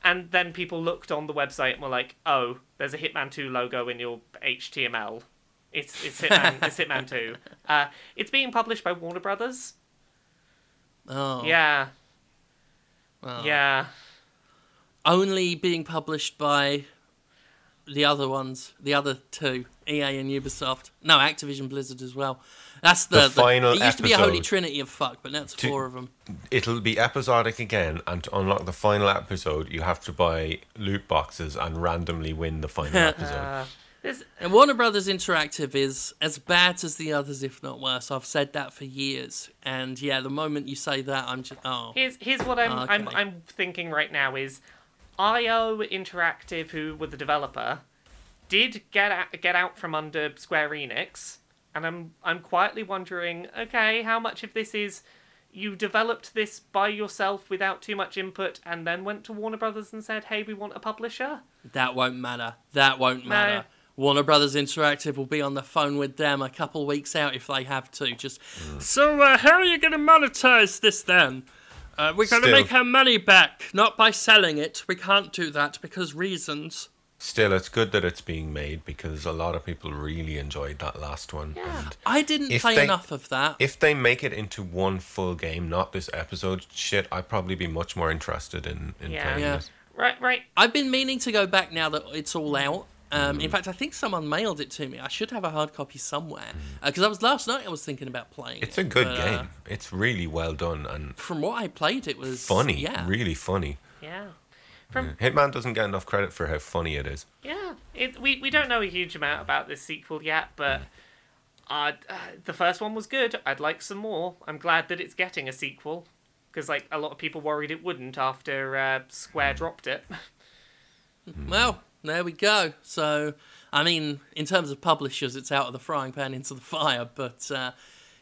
and then people looked on the website and were like, oh there's a Hitman Two logo in your HTML. It's it's Hitman it's Hitman Two. Uh, it's being published by Warner Brothers. Oh, Yeah. well. Yeah. Only being published by the other ones, the other two, EA and Ubisoft. No, Activision Blizzard as well. That's the, The final It used to be a holy trinity of fuck, but now it's To- four of them. It'll be episodic again, and to unlock the final episode, you have to buy loot boxes and randomly win the final episode. Uh, this, And Warner Brothers Interactive is as bad as the others, if not worse. I've said that for years, and yeah, the moment you say that, I'm just oh, Here's here's what I'm I'm I'm thinking right now is IO Interactive, who were the developer, did get out, get out from under Square Enix, and I'm I'm quietly wondering, okay, how much of this is you developed this by yourself without too much input, and then went to Warner Brothers and said, hey, we want a publisher. that won't matter. That won't matter. Warner Brothers Interactive will be on the phone with them a couple weeks out if they have to. Just so, uh, how are you going to monetize this then? Uh, we're going to make our money back, not by selling it. We can't do that because reasons. Still, it's good that it's being made because a lot of people really enjoyed that last one. And I didn't play they- enough of that. if they make it into one full game, not this episode shit, I'd probably be much more interested in, in Yeah. playing Yeah. this. Right, right. I've been meaning to go back now that it's all out. Um, Mm. In fact, I think someone mailed it to me. I should have a hard copy somewhere because I was last night. I was thinking about playing. Mm. It's it, a good but, uh, game. It's really well done and from what I played, it was funny. Yeah, Really funny. Yeah. From Hitman doesn't get enough credit for how funny it is. Yeah, it, we we don't know a huge amount about this sequel yet, but uh, uh, the first one was good. I'd like some more. I'm glad that it's getting a sequel because like a lot of people worried it wouldn't after uh, Square dropped it. Well, there we go. So, I mean, in terms of publishers, it's out of the frying pan into the fire. But uh,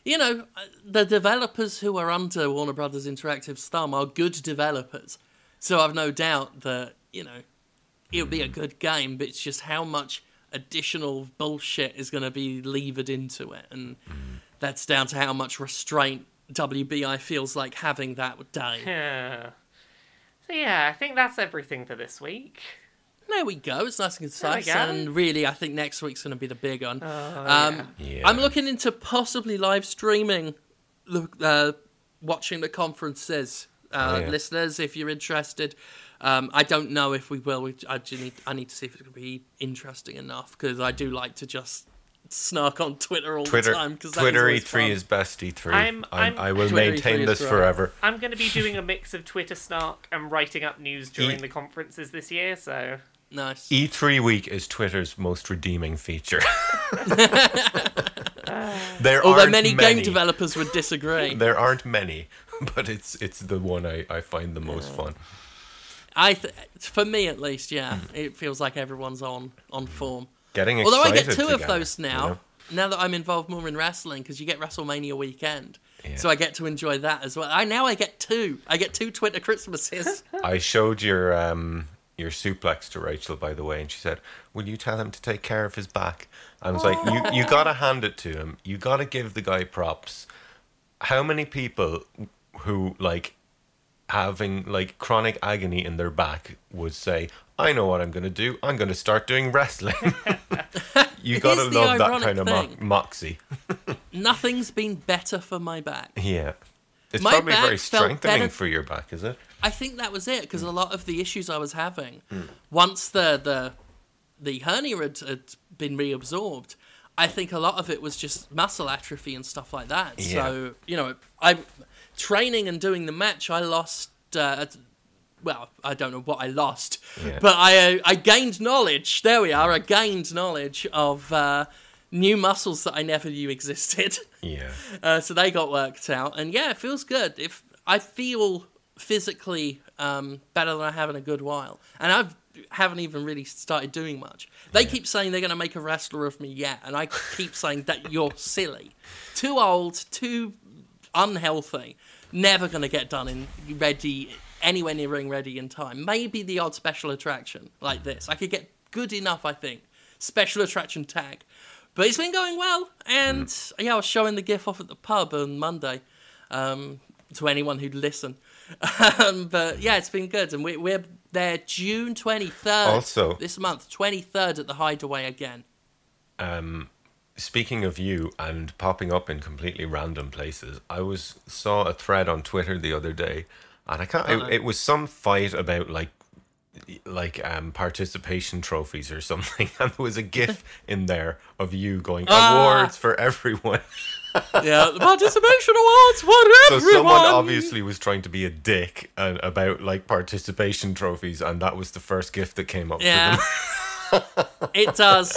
you know, uh, the developers who are under Warner Brothers Interactive's thumb are good developers. So I've no doubt that you know it'll be a good game. But it's just how much additional bullshit is going to be levered into it, and that's down to how much restraint WBI feels like having that day. Yeah. so yeah, I think that's everything for this week. There we go. It's nice and concise. And really, I think next week's going to be the big one. Oh, um, Yeah. I'm looking into possibly live streaming, uh, watching the conferences. Uh, Oh, yeah. Listeners, if you're interested, um, I don't know if we will. We, I, do need, I need to see if it's going to be interesting enough because I do like to just snark on Twitter all Twitter, the time. Cause Twitter E3 fun. is best E3. I'm- I'm, I'm- I will Twitter maintain E3 this is forever. I'm going to be doing a mix of Twitter snark and writing up news during E- the conferences this year. So nice. E3 week is Twitter's most redeeming feature. there Although aren't many, many game developers would disagree. There aren't many, but it's it's the one I, I find the most fun. I, th- for me at least, yeah, Hmm. it feels like everyone's on on form. Getting Although I get two of together, those you now. know? Now that I'm involved more in wrestling, because you get WrestleMania weekend, Yeah. so I get to enjoy that as well. I now I get two. I get two Twitter Christmases. I showed your um your suplex to Rachel, by the way, and she said, "Will you tell him to take care of his back?" I was like, "You you gotta hand it to him. You gotta give the guy props. How many people who like having like chronic agony in their back would say, "I know what I'm gonna do. I'm gonna start doing wrestling." you gotta love that kind of mo- moxie. Nothing's been better for my back. Yeah. It's My probably very strengthening better- for your back, is it? I think that was it because a lot of the issues I was having, Hmm. once the the the hernia had, had been reabsorbed, I think a lot of it was just muscle atrophy and stuff like that. So you know, I training and doing the match, I lost. Uh, well, I don't know what I lost, Yeah. but I uh, I gained knowledge. There we are. I gained knowledge of. Uh, new muscles that I never knew existed. Yeah. Uh, so they got worked out, and yeah, it feels good. If I feel physically um, better than I have in a good while, and I haven't even really started doing much. They keep saying they're going to make a wrestler of me yet, and I keep saying that you're silly, too old, too unhealthy, never going to get done in ready anywhere near ring ready in time. Maybe the odd special attraction like this, I could get good enough, I think. Special attraction tag. But it's been going well, and yeah, I was showing the GIF off at the pub on Monday um, to anyone who'd listen. um, but yeah, it's been good, and we, we're there June twenty third. Also- this month, twenty third at the Hideaway again. Speaking of you and popping up in completely random places, I was saw a thread on Twitter the other day, and I can't. It, it was some fight about like, like um participation trophies or something, and there was a GIF in there of you going Ah. awards for everyone. Yeah, the participation awards for So everyone. someone obviously was trying to be a dick and about like participation trophies, and that was the first gift that came up Yeah. for them. It does.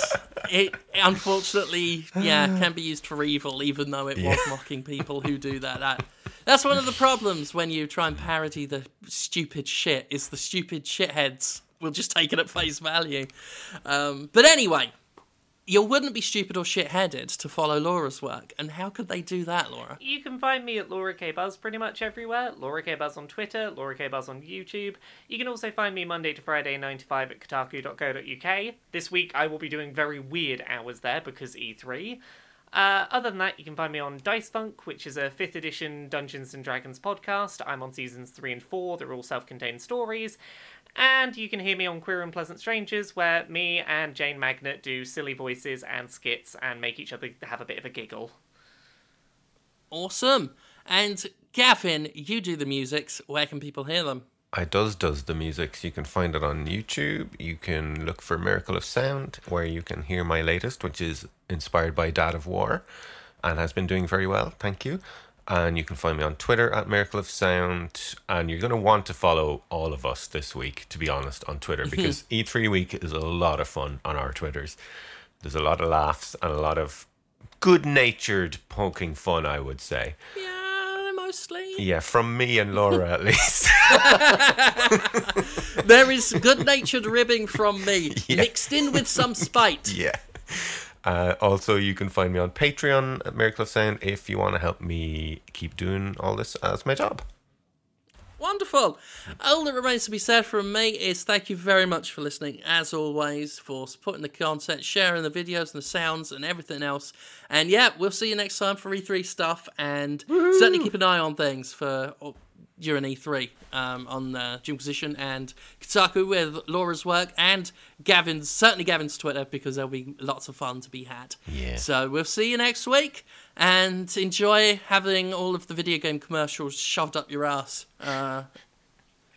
It unfortunately, yeah, can be used for evil, even though it was mocking people who do that. That that's one of the problems when you try and parody the stupid shit. Is the stupid shitheads will just take it at face value. Um, but anyway, you wouldn't be stupid or shit-headed to follow Laura's work, and how could they do that, Laura? You can find me at Laura K Buzz pretty much everywhere. Laura K Buzz on Twitter, Laura K Buzz on YouTube. You can also find me Monday to Friday, 9 to 5 at kotaku.co.uk. This week I will be doing very weird hours there because E3. Uh, other than that, you can find me on Dice Funk, which is a 5th edition Dungeons and Dragons podcast. I'm on seasons 3 and 4, they're all self contained stories. And you can hear me on Queer and Pleasant Strangers, where me and Jane Magnet do silly voices and skits and make each other have a bit of a giggle. Awesome. And Gavin, you do the musics. Where can people hear them? I does does the music. So you can find it on YouTube. You can look for Miracle of Sound, where you can hear my latest, which is inspired by Dad of War, and has been doing very well. Thank you. And you can find me on Twitter at Miracle of Sound. And you're going to want to follow all of us this week, to be honest, on Twitter, mm-hmm. because E3 week is a lot of fun on our Twitters. There's a lot of laughs and a lot of good natured poking fun, I would say. Yeah, mostly. Yeah, from me and Laura at least. There is good natured ribbing from me, mixed in with some spite. Yeah. Uh, also, you can find me on Patreon at Miracle of Sound if you want to help me keep doing all this as my job. Wonderful. All that remains to be said from me is thank you very much for listening, as always, for supporting the content, sharing the videos and the sounds and everything else. And yeah, we'll see you next time for E3 stuff, and certainly keep an eye on things for oh, during E3 um, on uh, Position and Kotaku with Laura's work and Gavin's, certainly Gavin's Twitter, because there'll be lots of fun to be had. Yeah. So we'll see you next week and enjoy having all of the video game commercials shoved up your ass uh,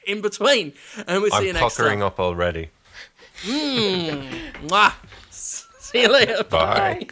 in between. And we'll see you I'm next puckering time. up already. Mwah. See you later. Bye.